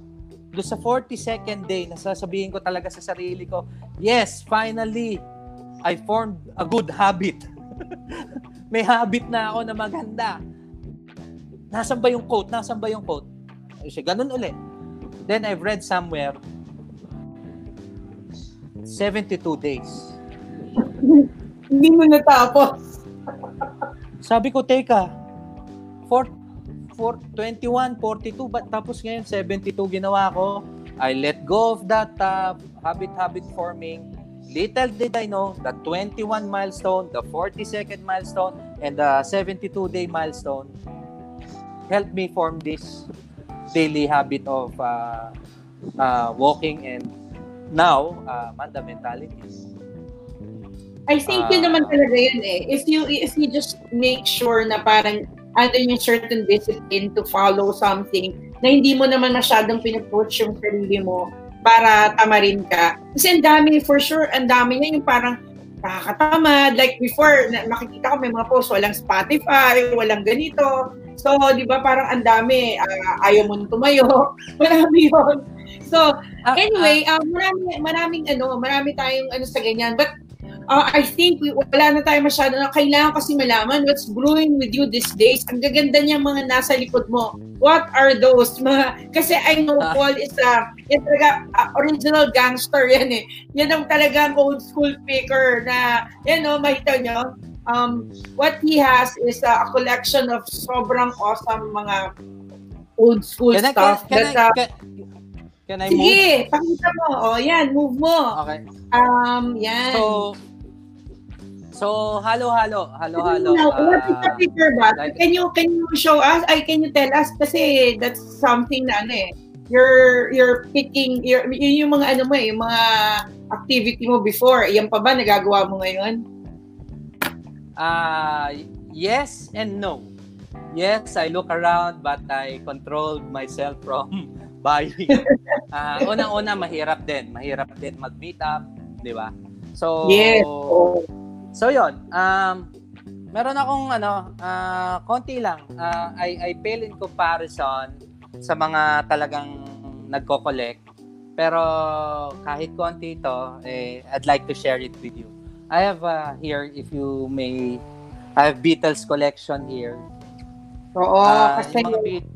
do sa 42nd day, nasasabihin ko talaga sa sarili ko, yes, finally, I formed a good habit. May habit na ako na maganda. Nasaan ba yung quote? Nasaan ba yung quote? Siya, ganun ulit. Then I've read somewhere, 72 days. Hindi mo natapos. Sabi ko, teka, 4, 4, 21, 42, but tapos ngayon 72 ginawa ko. I let go of that uh, habit-habit forming. Little did I know, the 21 milestone, the 42nd milestone, and the 72-day milestone helped me form this daily habit of uh, uh, walking and now uh, Manda mentality. I think uh, yun naman talaga yun eh. If you if you just make sure na parang under yung certain discipline to follow something na hindi mo naman masyadong pinupush yung sarili mo para tamarin ka. Kasi ang dami, for sure, ang dami niya yung parang nakakatamad. Like before, na, makikita ko may mga posts, walang Spotify, walang ganito. So, di ba, parang ang dami, uh, ayaw mo tumayo. Marami yun. So, ah, anyway, uh, marami, maraming ano, marami tayong ano sa ganyan. But uh, I think we, wala na tayo masyado na kailangan kasi malaman what's brewing with you these days. Ang gaganda niya mga nasa likod mo. What are those? Mga, kasi I know ah. Paul is a, yan talaga, uh, original gangster yan eh. Yan ang talagang old school picker na, yan o, makita nyo. Um, what he has is uh, a collection of sobrang awesome mga old school can stuff. I, can, can, that, I, can, Can I Sige, move? pakita mo. O, oh, yan, move mo. Okay. Um, yan. So, so halo halo, halo halo. Now, uh, what is the picture ba? Like, can you can you show us? I can you tell us kasi that's something na ano eh. You're you're picking you're, yun yung mga ano mo eh, yung mga activity mo before. Yan pa ba nagagawa mo ngayon? Uh, yes and no. Yes, I look around but I controlled myself from buying. Uh, unang-una, mahirap din. Mahirap din mag-meet up, di ba? So, yes. So yon um, meron akong ano, uh, konti lang. Uh, I, I pale in comparison sa mga talagang nagko-collect. Pero kahit konti ito, eh, I'd like to share it with you. I have uh, here, if you may, I have Beatles collection here. Oo, uh, kasi mga Beatles,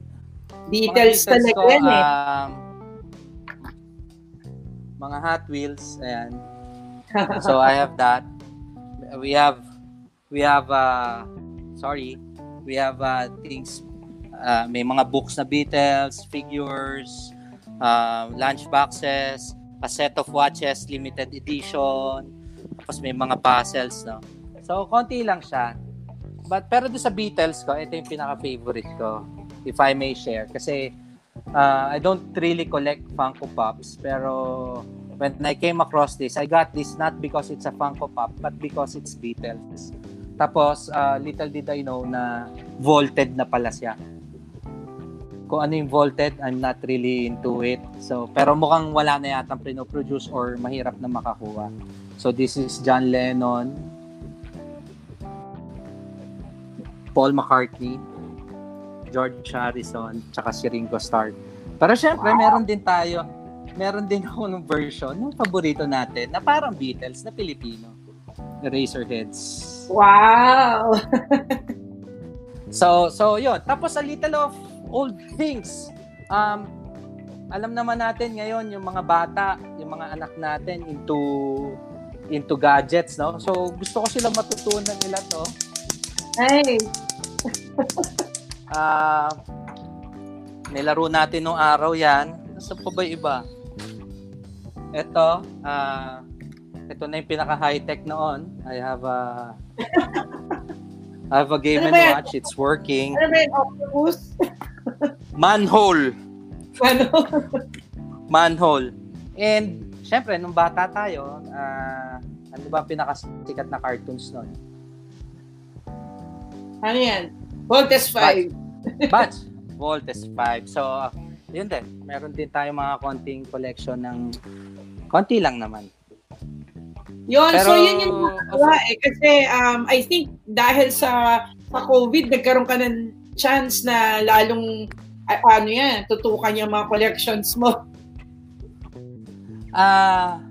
Beatles, talaga ko, yan eh. Um, mga Hot Wheels, ayan. so I have that. We have we have uh sorry, we have uh things uh, may mga books na Beatles, figures, uh, lunch boxes, a set of watches, limited edition, tapos may mga puzzles, no? So, konti lang siya. But, pero doon sa Beatles ko, ito yung pinaka-favorite ko if I may share. Kasi uh, I don't really collect Funko Pops, pero when I came across this, I got this not because it's a Funko Pop, but because it's Beatles. Tapos, uh, little did I know na vaulted na pala siya. Kung ano yung vaulted, I'm not really into it. So, pero mukhang wala na yata pinoproduce or mahirap na makakuha. So, this is John Lennon, Paul McCartney, George Harrison, tsaka si Ringo Starr. Pero syempre, wow. meron din tayo, meron din ako ng version ng paborito natin na parang Beatles na Pilipino. Eraserheads. Wow! so, so yun. Tapos a little of old things. Um, alam naman natin ngayon yung mga bata, yung mga anak natin into into gadgets, no? So, gusto ko sila matutunan nila to. Hey! uh, nilaro natin nung araw yan. Nasa pa ba iba? Ito, uh, ito na yung pinaka high-tech noon. I have a I have a game ano and watch. It's working. Ano ba yung octopus? Manhole. Manhole. Manhole. And, syempre, nung bata tayo, uh, ano ba pinakasikat na cartoons noon? Ano yan? Voltes 5. Batch. Voltes 5. So, yun din. Meron din tayo mga konting collection ng konti lang naman. Yun, Pero, so yun yung nakawa eh. Kasi um, I think dahil sa, sa COVID, nagkaroon ka ng chance na lalong uh, ano yan, tutukan yung mga collections mo. Ah, uh,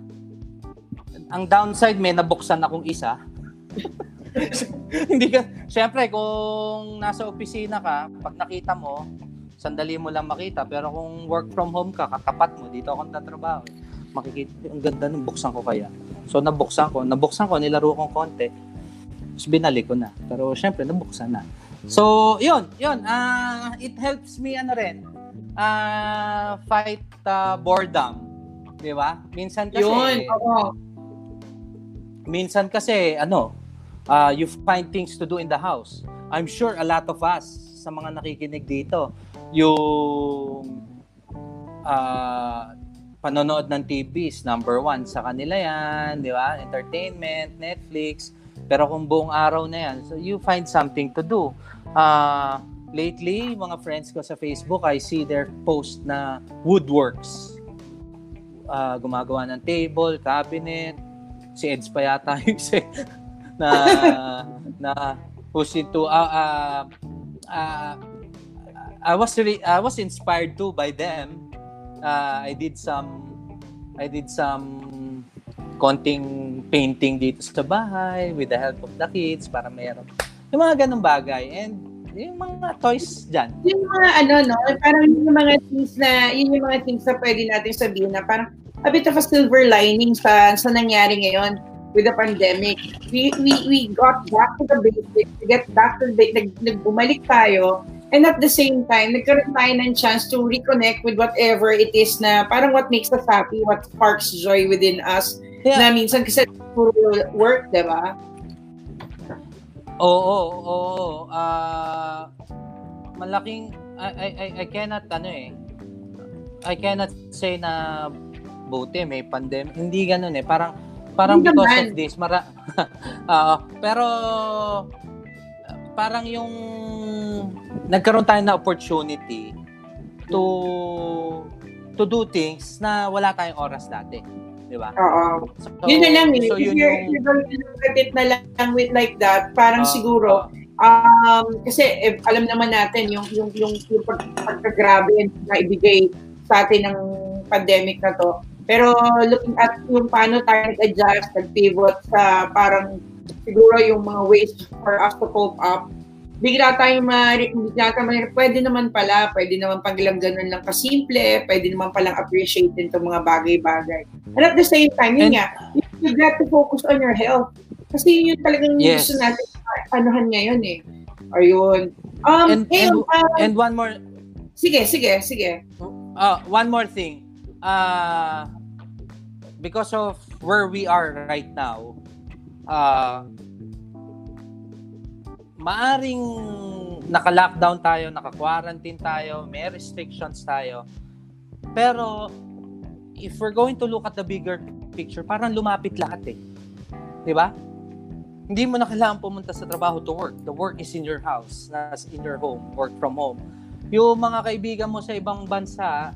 ang downside may nabuksan akong isa. hindi ka, syempre kung nasa opisina ka, pag nakita mo, sandali mo lang makita. Pero kung work from home ka, katapat mo, dito ako nagtatrabaho. Makikita, ang ganda nung buksan ko kaya. So nabuksan ko, nabuksan ko, nilaro kong konti. Tapos binalik ko na. Pero syempre, nabuksan na. So, yun, yun. Uh, it helps me, ano rin, uh, fight uh, boredom. Di ba? Minsan kasi, yun, oo. Minsan kasi, ano, uh, you find things to do in the house. I'm sure a lot of us sa mga nakikinig dito, yung uh, panonood ng TVs, number one sa kanila yan, di ba? Entertainment, Netflix. Pero kung buong araw na yan, so you find something to do. Uh, lately, mga friends ko sa Facebook, I see their post na woodworks. Uh, gumagawa ng table, cabinet. Si Eds pa yata yung na na push into uh, uh, uh, I was really I was inspired too by them. Uh, I did some I did some konting painting dito sa bahay with the help of the kids para mayroon yung mga ganung bagay and yung mga toys dyan. Yung mga ano, no? Parang yung mga things na, yun yung mga things na pwede natin sabihin na parang a bit of a silver lining sa, sa nangyari ngayon with the pandemic. We we we got back to the basics. We get back to the nag, nag bumalik tayo And at the same time, nagkaroon tayo ng chance to reconnect with whatever it is na parang what makes us happy, what sparks joy within us. Yeah. Na minsan kasi puro work, di ba? Oo, oo, oo. Ah, malaking I, I I cannot ano eh. I cannot say na buti may pandemic. Hindi ganoon eh. Parang parang Hindi because naman. of this mara Oo, pero parang yung nagkaroon tayo na opportunity to to do things na wala tayong oras dati. Di ba? Oo. So, yun na lang eh. So, If yun you're, yung, you're going to look at it na lang with like that, parang Ah, siguro, um, kasi eh, alam naman natin yung yung yung, yung pag, pagkagrabe na ibigay sa atin ng pandemic na to. Pero looking at yung paano tayo nag-adjust, nag-pivot sa parang siguro yung mga ways for us to cope up, bigla tayong ma bigla ma- pwede naman pala, pwede naman pag lang ganun lang kasimple, pwede naman palang appreciate din itong mga bagay-bagay. And at the same time, yun And- nga, you, got to focus on your health. Kasi yun yung talagang Yes. gusto natin anuhan ngayon eh. Ayun. Um, And- ayun, and- um, and one more sige, sige, sige. Uh, one more thing. Uh, because of where we are right now, uh, maaring naka-lockdown tayo, naka-quarantine tayo, may restrictions tayo. Pero, if we're going to look at the bigger picture, parang lumapit lahat eh. Di ba? Hindi mo na kailangan pumunta sa trabaho to work. The work is in your house, nas in your home, work from home. Yung mga kaibigan mo sa ibang bansa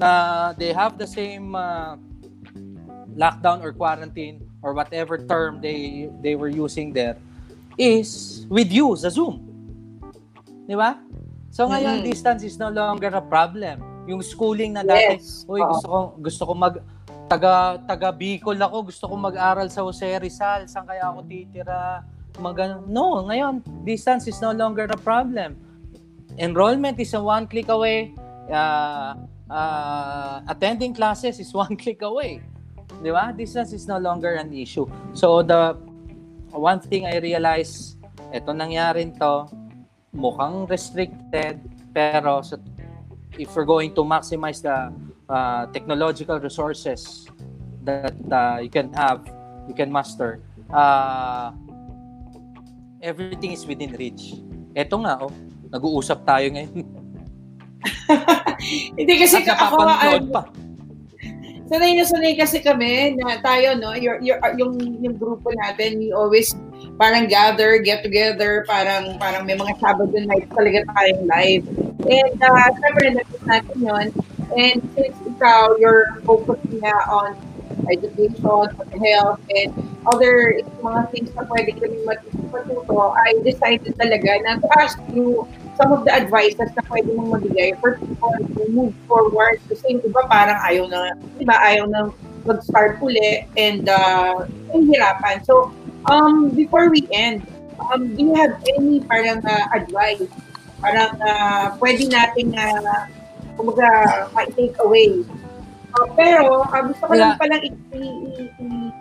na they have the same uh, lockdown or quarantine or whatever term they they were using there is with you sa Zoom. Di ba? So ngayon, Mhm. distance is no longer a problem. Yung schooling na dati, Yes. uy, gusto ko gusto ko mag taga taga Bicol ako, gusto ko mag-aral sa Jose Rizal, saan kaya ako titira? Mag no, ngayon distance is no longer a problem. Enrollment is a one click away. Uh, uh, attending classes is one click away. Di ba? Distance is no longer an issue. So the one thing I realize, eto nangyari to, mukhang restricted, pero so, if we're going to maximize the uh, technological resources that uh, you can have, you can master, uh, everything is within reach. Eto nga, oh, nag-uusap tayo ngayon. Hindi kasi At ako, ano, pa. Sanay na sanay kasi kami na tayo, no, your, your, yung, yung grupo natin, we always parang gather, get together, parang parang may mga Sabado nights talaga tayong live. And uh, syempre, nagsis natin yun. And since ikaw, you're focusing na on education, on health, and other mga things na pwede kami matuto, I decided talaga na to ask you some of the advices na pwede mong magbigay for people to move forward. Kasi yung iba parang ayaw na, iba ayaw na mag-start uli and uh, hirapan. So, um, before we end, um, do you have any parang uh, advice? Parang uh, pwede natin na uh, kumaga ma-take away. Uh, pero, uh, gusto ko lang palang i- i- i-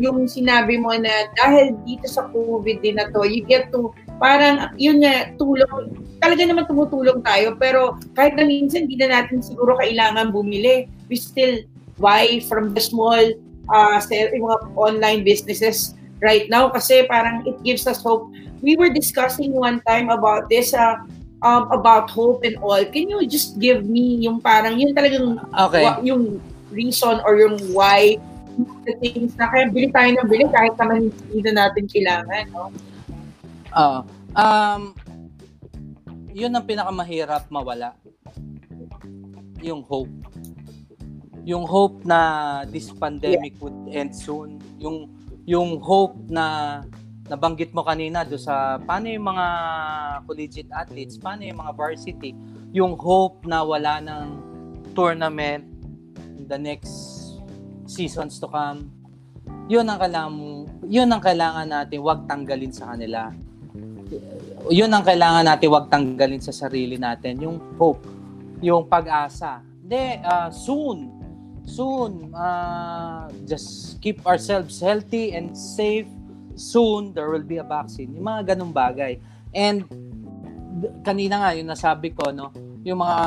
yung sinabi mo na dahil dito sa COVID din na to, you get to parang yun nga, tulong, talaga naman tumutulong tayo, pero kahit na minsan hindi na natin siguro kailangan bumili, we still buy from the small uh, sell, yung mga online businesses right now kasi parang it gives us hope. We were discussing one time about this, uh, um, about hope and all. Can you just give me yung parang, yun talagang Okay. wa- yung reason or yung why the things na kaya bili tayo ng bili kahit naman hindi na natin kailangan, no? Oo. um, yun ang pinakamahirap mawala. Yung hope. Yung hope na this pandemic would end soon. Yung yung hope na nabanggit mo kanina do sa paano yung mga collegiate athletes, paano yung mga varsity, yung hope na wala ng tournament in the next seasons to come. Yun ang kailangan yun ang kailangan natin wag tanggalin sa kanila yun ang kailangan natin wag tanggalin sa sarili natin, yung hope, yung pag-asa. Hindi, ah, soon, soon, ah, just keep ourselves healthy and safe. Soon, there will be a vaccine. Yung mga ganong bagay. And kanina nga yung nasabi ko no, yung mga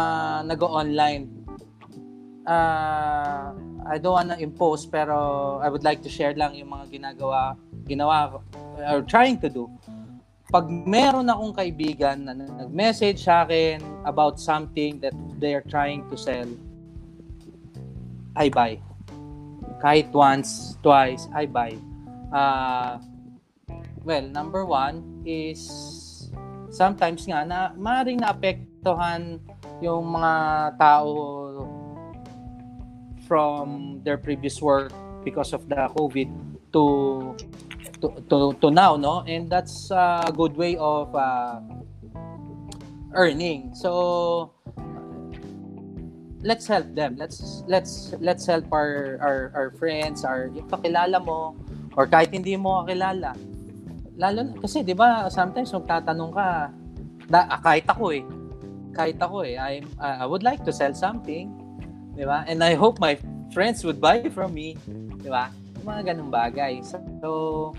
nag-online uh, I don't wanna impose pero I would like to share lang yung mga ginagawa ginawa or trying to do. Pag meron akong kaibigan na nag-message sa akin about something that they are trying to sell, I buy. Kahit once, twice, I buy. Uh, well, number one is sometimes nga na maaaring naapektuhan yung mga tao from their previous work because of the COVID to to to, to now no and that's a good way of uh, earning so let's help them let's let's let's help our our, our friends our yung kakilala mo or kahit hindi mo kakilala lalo na, kasi 'di ba sometimes magtatanong ka da, ah, kahit ako eh kahit ako eh I I would like to sell something Di ba? And I hope my friends would buy from me. Di ba? Mga ganung bagay. So,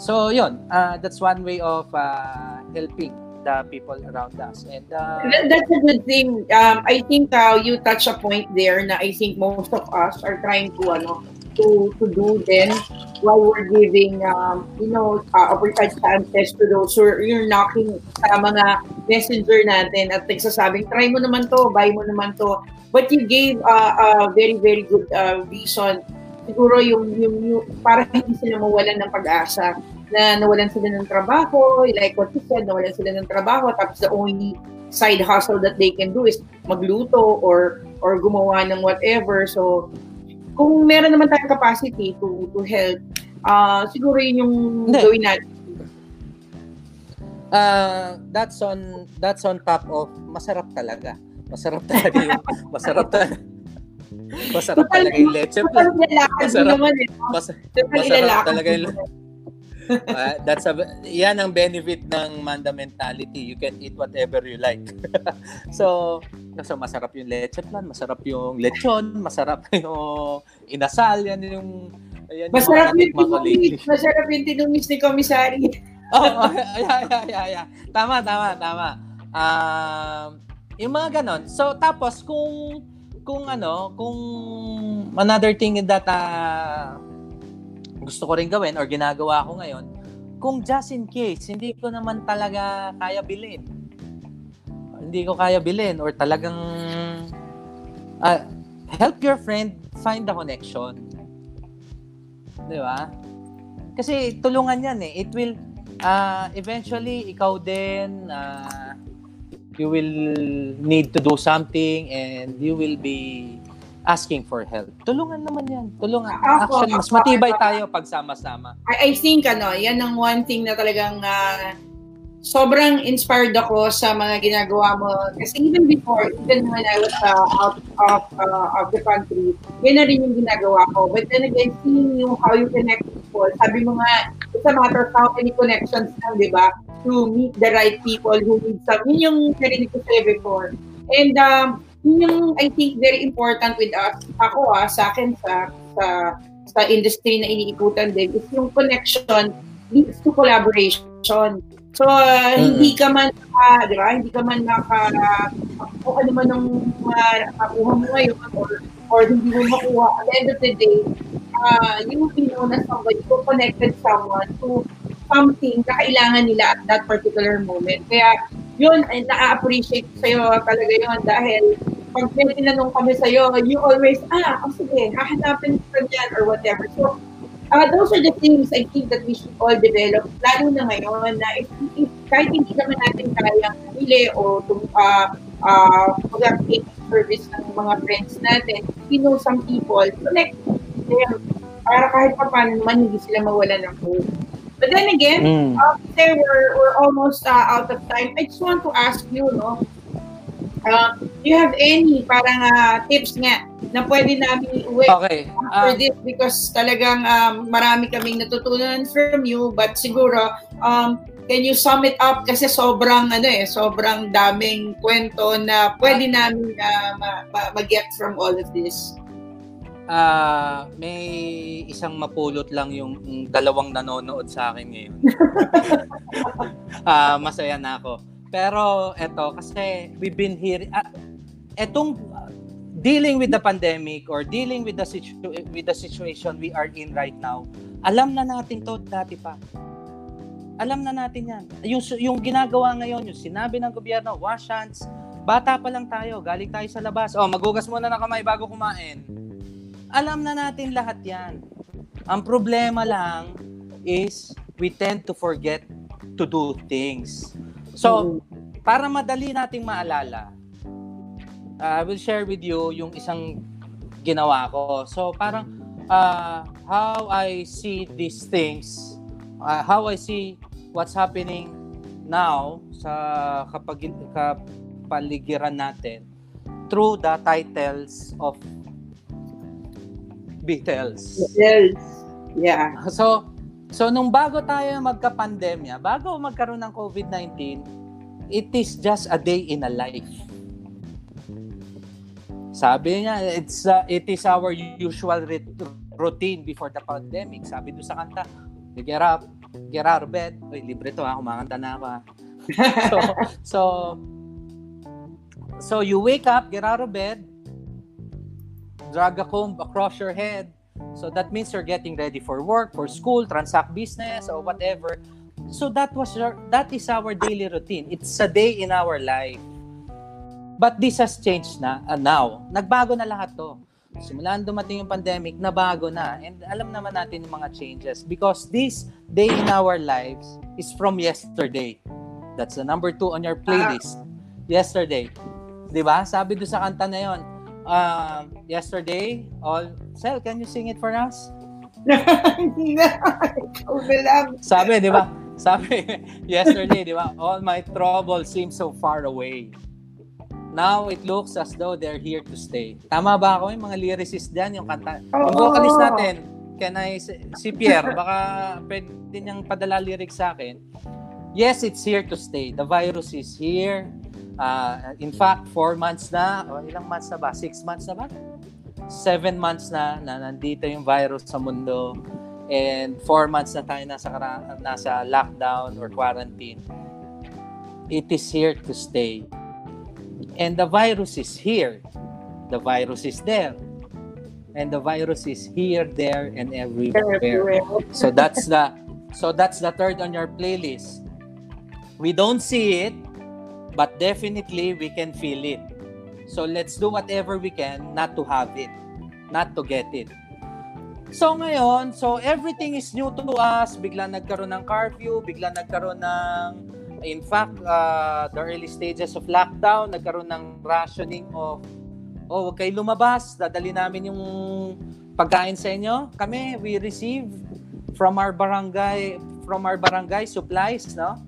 so yun. Uh, that's one way of uh, helping the people around us. And uh, that's a good thing. Um, I think uh, you touch a point there na I think most of us are trying to ano to to do then while we're giving um, you know uh, opportunity chances to those who are you're knocking sa mga messenger natin at nagsasabing try mo naman to, buy mo naman to. But you gave uh, a very, very good uh, reason. Siguro yung, yung, yung, para hindi sila mawalan ng pag-asa na nawalan sila ng trabaho, like what you said, nawalan sila ng trabaho, tapos the only side hustle that they can do is magluto or or gumawa ng whatever. So, kung meron naman tayong capacity to to help, uh, siguro yun yung Hindi. gawin natin. Uh, that's on that's on top of masarap talaga. Masarap talaga yung masarap talaga. Masarap talaga yung leche plan. Masarap, eh. mas, masarap talaga yung uh, that's a, yan ang benefit ng Manda mentality. You can eat whatever you like. so, so, masarap yung leche plan, masarap yung lechon, masarap yung inasal, yan yung yan masarap yung, yung tinumis, masarap yung tinumis ni Komisari. oh, oh, yeah, yeah, yeah, yeah. Tama, tama, tama. Um, yung mga ganon. So, tapos, kung, kung ano, kung another thing that uh, gusto ko rin gawin or ginagawa ko ngayon, kung just in case, hindi ko naman talaga kaya bilhin. Hindi ko kaya bilhin or talagang uh, help your friend find the connection. Di ba? Kasi tulungan yan eh. It will, uh, eventually, ikaw din, uh, you will need to do something and you will be asking for help. Tulungan naman yan. Tulungan. Ako, Actually, mas matibay tayo pag sama-sama. I, I think, ano, yan ang one thing na talagang uh, sobrang inspired ako sa mga ginagawa mo. Kasi even before, even when I was uh, out of, uh, of the country, yan na rin yung ginagawa ko. But then again, seeing you, how you connect people, sabi mo nga, it's a matter of how many connections lang, di ba? To meet the right people who need some. Yun yung narinig ko sa'yo before. And um, yun yung I think very important with us. Ako ah, sa akin sa sa sa industry na iniikutan din is yung connection leads to collaboration. So, uh, hindi ka man, uh, di ba, hindi ka man naka, kung ano man ang uh, mo ngayon or, or hindi mo makuha. At the end of the day, uh, you will be known as somebody who connected someone to something na kailangan nila at that particular moment. Kaya, yun, na-appreciate sa'yo talaga yun dahil pag may tinanong kami sa'yo, you always, ah, oh, sige, hahanapin ko yan or whatever. So, uh, those are the things I think that we should all develop, lalo na ngayon na if, if kahit hindi naman natin kayang pili o uh, uh, mag-take service ng mga friends natin, we know some people, connect them para kahit pa paano naman hindi sila mawala ng hope. But then again, mm. after we're, we're almost uh, out of time, I just want to ask you, no, Uh, do you have any parang uh, tips nga na pwede namin iuwi okay. after um, this because talagang um, marami kaming natutunan from you but siguro um, can you sum it up kasi sobrang ano eh sobrang daming kwento na pwede namin uh, ma- ma-get from all of this uh, may isang mapulot lang yung dalawang nanonood sa akin ngayon. uh, masaya na ako. Pero eto, kasi we've been here, uh, etong uh, dealing with the pandemic or dealing with the, situ- with the situation we are in right now, alam na natin to dati pa. Alam na natin yan. Yung, yung ginagawa ngayon, yung sinabi ng gobyerno, wash hands, bata pa lang tayo, galing tayo sa labas. Oh, magugas muna ng kamay bago kumain. Alam na natin lahat yan. Ang problema lang is we tend to forget to do things. So, para madali nating maalala, uh, I will share with you yung isang ginawa ko. So, parang uh, how I see these things, uh, how I see what's happening now sa kapag kapaligiran natin through the titles of Beatles. Beatles. Yeah. So, So nung bago tayo magka-pandemya, bago magkaroon ng COVID-19, it is just a day in a life. Sabi niya, it's uh, it is our usual routine before the pandemic. Sabi do sa kanta, get up, get out of bed. Uy, libre to ha, kumakanta na ako ha. so, so, so you wake up, get out of bed, drag a comb across your head, So that means you're getting ready for work, for school, transact business or whatever. So that was your, that is our daily routine. It's a day in our life. But this has changed na uh, now. Nagbago na lahat 'to. Simulan dumating yung pandemic, nabago na. And alam naman natin yung mga changes because this day in our lives is from yesterday. That's the number two on your playlist. Yesterday. 'Di ba? Sabi do sa kanta na 'yon, uh, yesterday, all Sel, can you sing it for us? Ikaw na lang. Sabi, di ba? Sabi, yesterday, di ba? All my troubles seem so far away. Now, it looks as though they're here to stay. Tama ba ako? Yung mga lyricist dyan, yung kanta. Oo. Yung vocalist natin, can I, si Pierre, baka pwede niyang padala lyrics sa akin. Yes, it's here to stay. The virus is here. Uh, in fact, four months na, o ilang months na ba? Six months na ba? seven months na na nandito yung virus sa mundo and four months na tayo nasa, nasa lockdown or quarantine, it is here to stay. And the virus is here. The virus is there. And the virus is here, there, and everywhere. So that's the so that's the third on your playlist. We don't see it, but definitely we can feel it. So let's do whatever we can not to have it, not to get it. So ngayon, so everything is new to us. Bigla nagkaroon ng curfew, bigla nagkaroon ng in fact, uh, the early stages of lockdown, nagkaroon ng rationing of oh, wag kayo lumabas, dadali namin yung pagkain sa inyo. Kami, we receive from our barangay from our barangay supplies, no?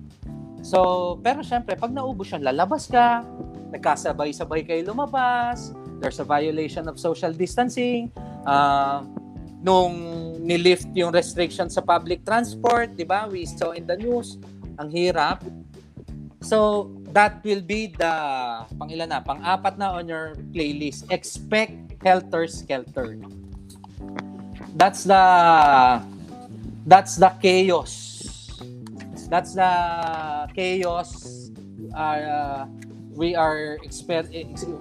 So, pero syempre, pag naubos yan, lalabas ka, nagkasabay-sabay kayo lumabas, there's a violation of social distancing, uh, nung nilift yung restriction sa public transport, di ba? We saw in the news, ang hirap. So, that will be the, pang ilan na, pang apat na on your playlist. Expect Helter Skelter. That's the, that's the chaos. That's the chaos uh, we are exper-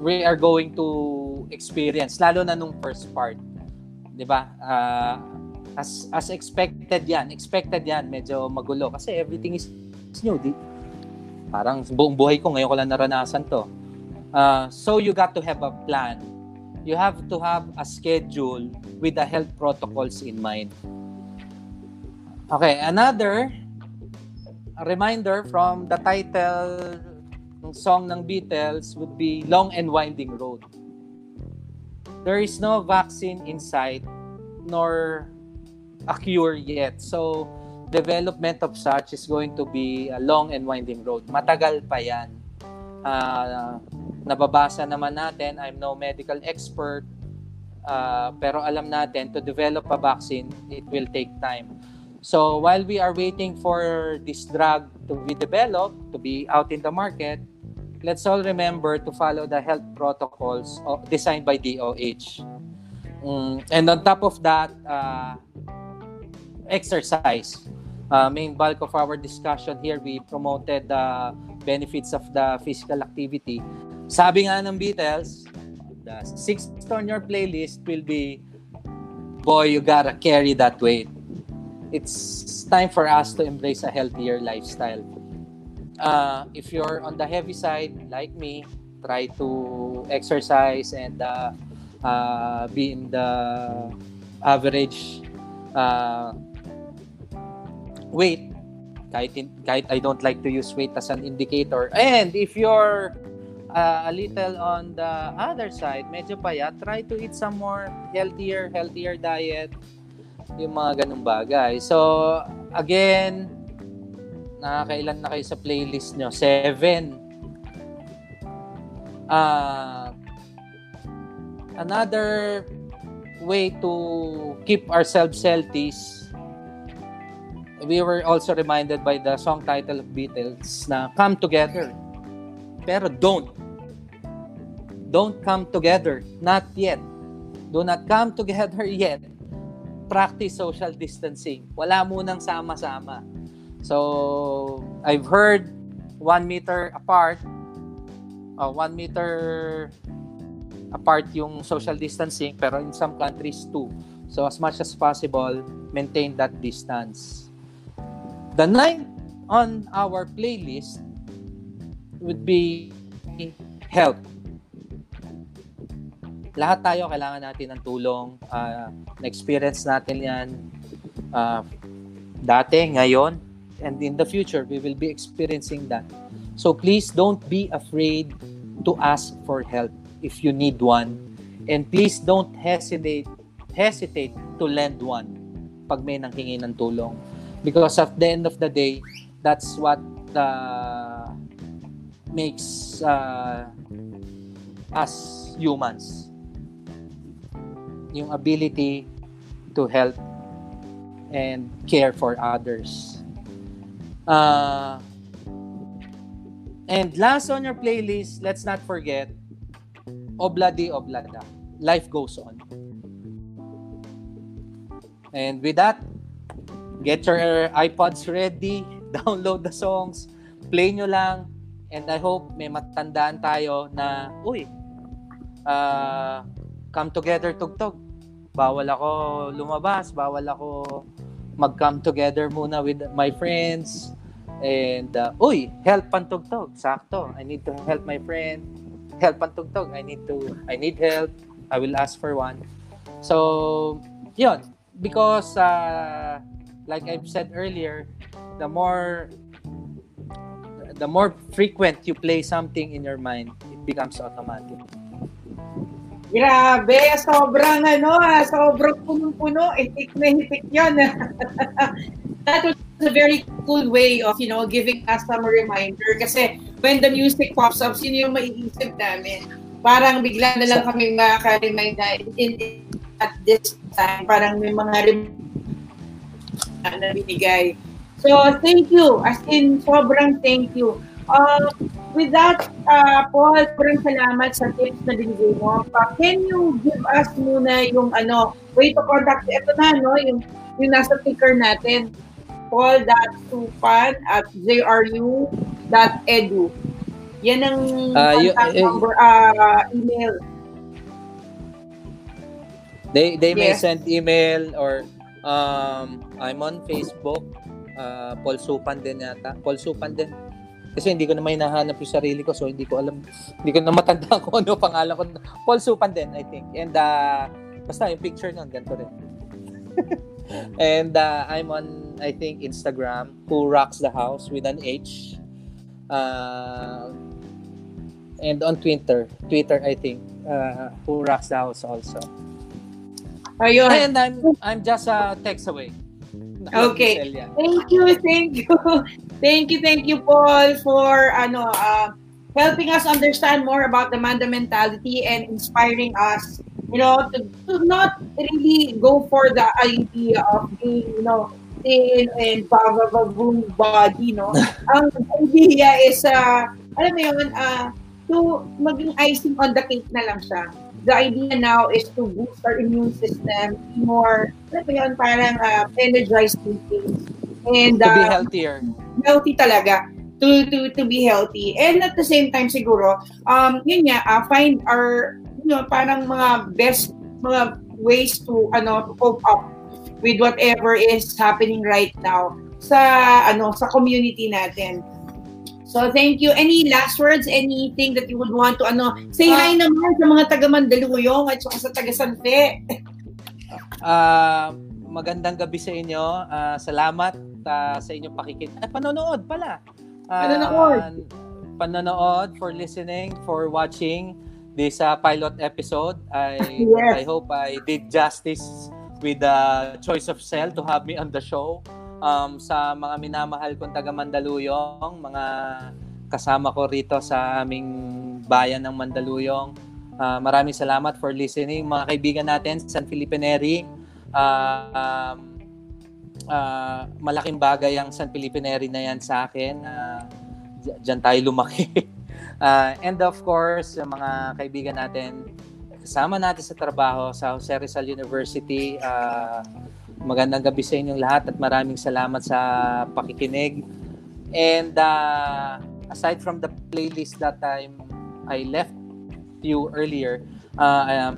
we are going to experience lalo na nung first part 'di ba? Uh, as as expected yan expected yan medyo magulo kasi everything is new di parang buong buhay ko ngayon ko lang naranasan to. Uh, so you got to have a plan. You have to have a schedule with the health protocols in mind. Okay another reminder from the title ng song ng Beatles would be Long and Winding Road. There is no vaccine in sight nor a cure yet. So, development of such is going to be a long and winding road. Matagal pa yan. Uh, nababasa naman natin, I'm no medical expert, uh, pero alam natin, to develop a vaccine, it will take time. So, while we are waiting for this drug to be developed, to be out in the market, let's all remember to follow the health protocols designed by DOH. Mm, and on top of that, uh, exercise. Uh, main bulk of our discussion here, we promoted the benefits of the physical activity. Sabi nga ng Beatles, the sixth on your playlist will be boy, you gotta carry that weight. It's time for us to embrace a healthier lifestyle. Uh, if you're on the heavy side, like me, try to exercise and uh, uh, be in the average uh, weight. Kahit kahit I don't like to use weight as an indicator. And if you're uh, a little on the other side medyo payat try to eat some more healthier healthier diet yung mga ganung bagay so again nakakailan na kayo sa playlist nyo seven uh, another way to keep ourselves healthy we were also reminded by the song title of Beatles na come together. Pero don't. Don't come together. Not yet. Do not come together yet. Practice social distancing. Wala munang sama-sama. So, I've heard one meter apart, uh, one meter apart yung social distancing, pero in some countries, two. So, as much as possible, maintain that distance. The ninth on our playlist would be health. Lahat tayo kailangan natin ng tulong. Uh, na-experience natin yan uh, dati, ngayon, and in the future, we will be experiencing that. So please don't be afraid to ask for help if you need one. And please don't hesitate hesitate to lend one pag may nanghingi ng tulong because at the end of the day that's what uh, makes uh, us humans yung ability to help and care for others. Uh, and last on your playlist let's not forget obladi oblada life goes on. And with that Get your iPods ready, download the songs, play nyo lang, and I hope may matandaan tayo na, uy, uh, come together tugtog. Bawal ako lumabas, bawal ako mag-come together muna with my friends. And, uh, uy, help ang tugtog. Sakto. I need to help my friend. Help ang tugtog. I need to, I need help. I will ask for one. So, yun. Because, uh, like I've said earlier, the more the more frequent you play something in your mind, it becomes automatic. Grabe, sobrang ano, ah, sobrang punong-puno, itik na hitik yan. That was a very cool way of, you know, giving us some reminder kasi when the music pops up, sino yung maiisip namin? Parang bigla na lang kami makaka-remind na in, at this time, parang may mga na binigay. So, thank you. As in, sobrang thank you. Uh, with that, uh, Paul, sobrang salamat sa tips na binigay mo. Can you give us muna yung ano, way to contact, ito na, no, yung, yung nasa ticker natin, paul.supan at jru.edu. Yan ang uh, y- number, uh, email. They they yes. may send email or Um, I'm on Facebook. Uh, Paul Supan din yata. Paul Supan din. Kasi hindi ko na may nahanap yung sarili ko so hindi ko alam, hindi ko na matanda kung ano pangalan ko. Paul Supan din, I think. And uh, basta yung picture nun, ganito rin. and uh, I'm on, I think, Instagram, Who Rocks the House with an H. Uh, and on Twitter, Twitter, I think, uh, Who Rocks the House also. Ayun. And I'm, I'm just a text away. Okay. Thank you, thank you. Thank you, thank you, Paul, for ano, uh, helping us understand more about the Manda mentality and inspiring us, you know, to, to not really go for the idea of being, you know, thin and boom body, no? Ang idea is, uh, alam mo yun, uh, to maging icing on the cake na lang siya the idea now is to boost our immune system, more, ano ba yun, parang uh, energized thinking. And, uh, to be uh, healthier. Healthy talaga. to to to be healthy. And at the same time siguro, um yun nga, uh, find our you know, parang mga best mga ways to ano to cope up with whatever is happening right now sa ano sa community natin. So thank you. Any last words? Anything that you would want to ano? Say hi Ah. naman sa mga taga Mandaluyong at saka sa taga Sanfe. Ah, magandang gabi sa inyo. Ah, salamat ah, sa inyong pakikit. Ah, panonood pala. Ah, Panonood. Panonood for listening, for watching this ah, pilot episode. I Yes. I hope I did justice with the choice of Cell to have me on the show. Um, sa mga minamahal kong taga Mandaluyong, mga kasama ko rito sa aming bayan ng Mandaluyong. Ah, maraming salamat for listening. Mga kaibigan natin sa San Felipe Neri, ah, um, ah, malaking bagay ang San Felipe na yan sa akin. Uh, diyan tayo lumaki. Ah, and of course, mga kaibigan natin, kasama natin sa trabaho sa Jose Rizal University. ah, magandang gabi sa inyong lahat at maraming salamat sa pakikinig. And uh, aside from the playlist that I'm, I left you earlier, uh, um,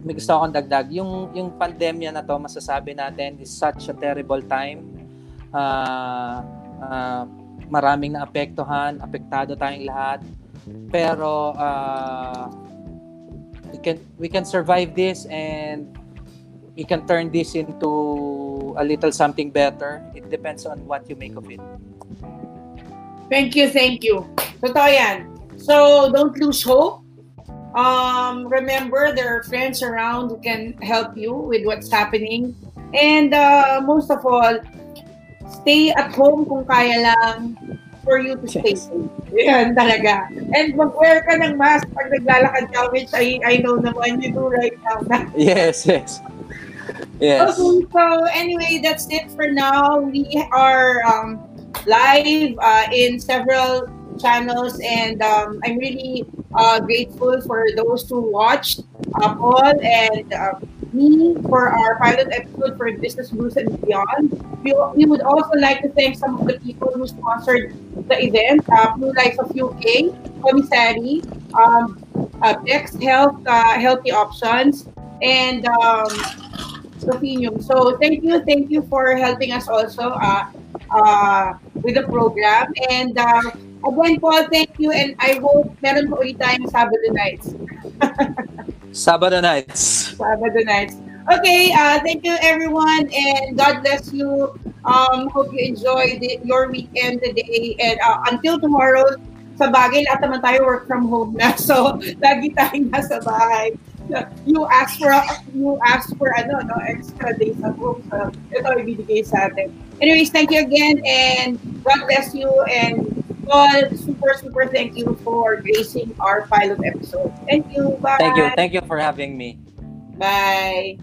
may gusto akong dagdag. Yung, yung pandemya na to, masasabi natin, is such a terrible time. Uh, uh, maraming naapektuhan, apektado tayong lahat. Pero uh, we can we can survive this and we can turn this into a little something better. It depends on what you make of it. Thank you, thank you. Totoo yan. So, don't lose hope. Um, remember, there are friends around who can help you with what's happening. And uh, most of all, stay at home kung kaya lang for you to stay safe. Yan talaga. And mag-wear ka ng mask pag naglalakad ka, which I, I know naman you do right now. Yes, yes. Yes. Okay, so anyway, that's it for now. We are um, live uh, in several channels, and um, I'm really uh, grateful for those who watched uh, Paul and uh, me for our pilot episode for Business Blues and Beyond. We, we would also like to thank some of the people who sponsored the event uh, Blue Life of UK, Commissary, um, uh, Bex Health, uh, Healthy Options, and um, Sofinium. So thank you, thank you for helping us also uh, uh, with the program. And uh, again, Paul, thank you. And I hope meron po ulit tayong Sabado nights. Sabado nights. Sabado nights. Okay, uh, thank you everyone and God bless you. Um, hope you enjoyed it, your weekend today. And uh, until tomorrow, sa bagay, lahat naman tayo work from home na. So, lagi tayong nasa bahay. You ask for, you ask for ano, no, extra days at home. So, ito ibibigay sa atin. Anyways, thank you again and God bless you and Paul, super, super thank you for gracing our pilot episode. Thank you. Bye. Thank you. Thank you for having me. Bye.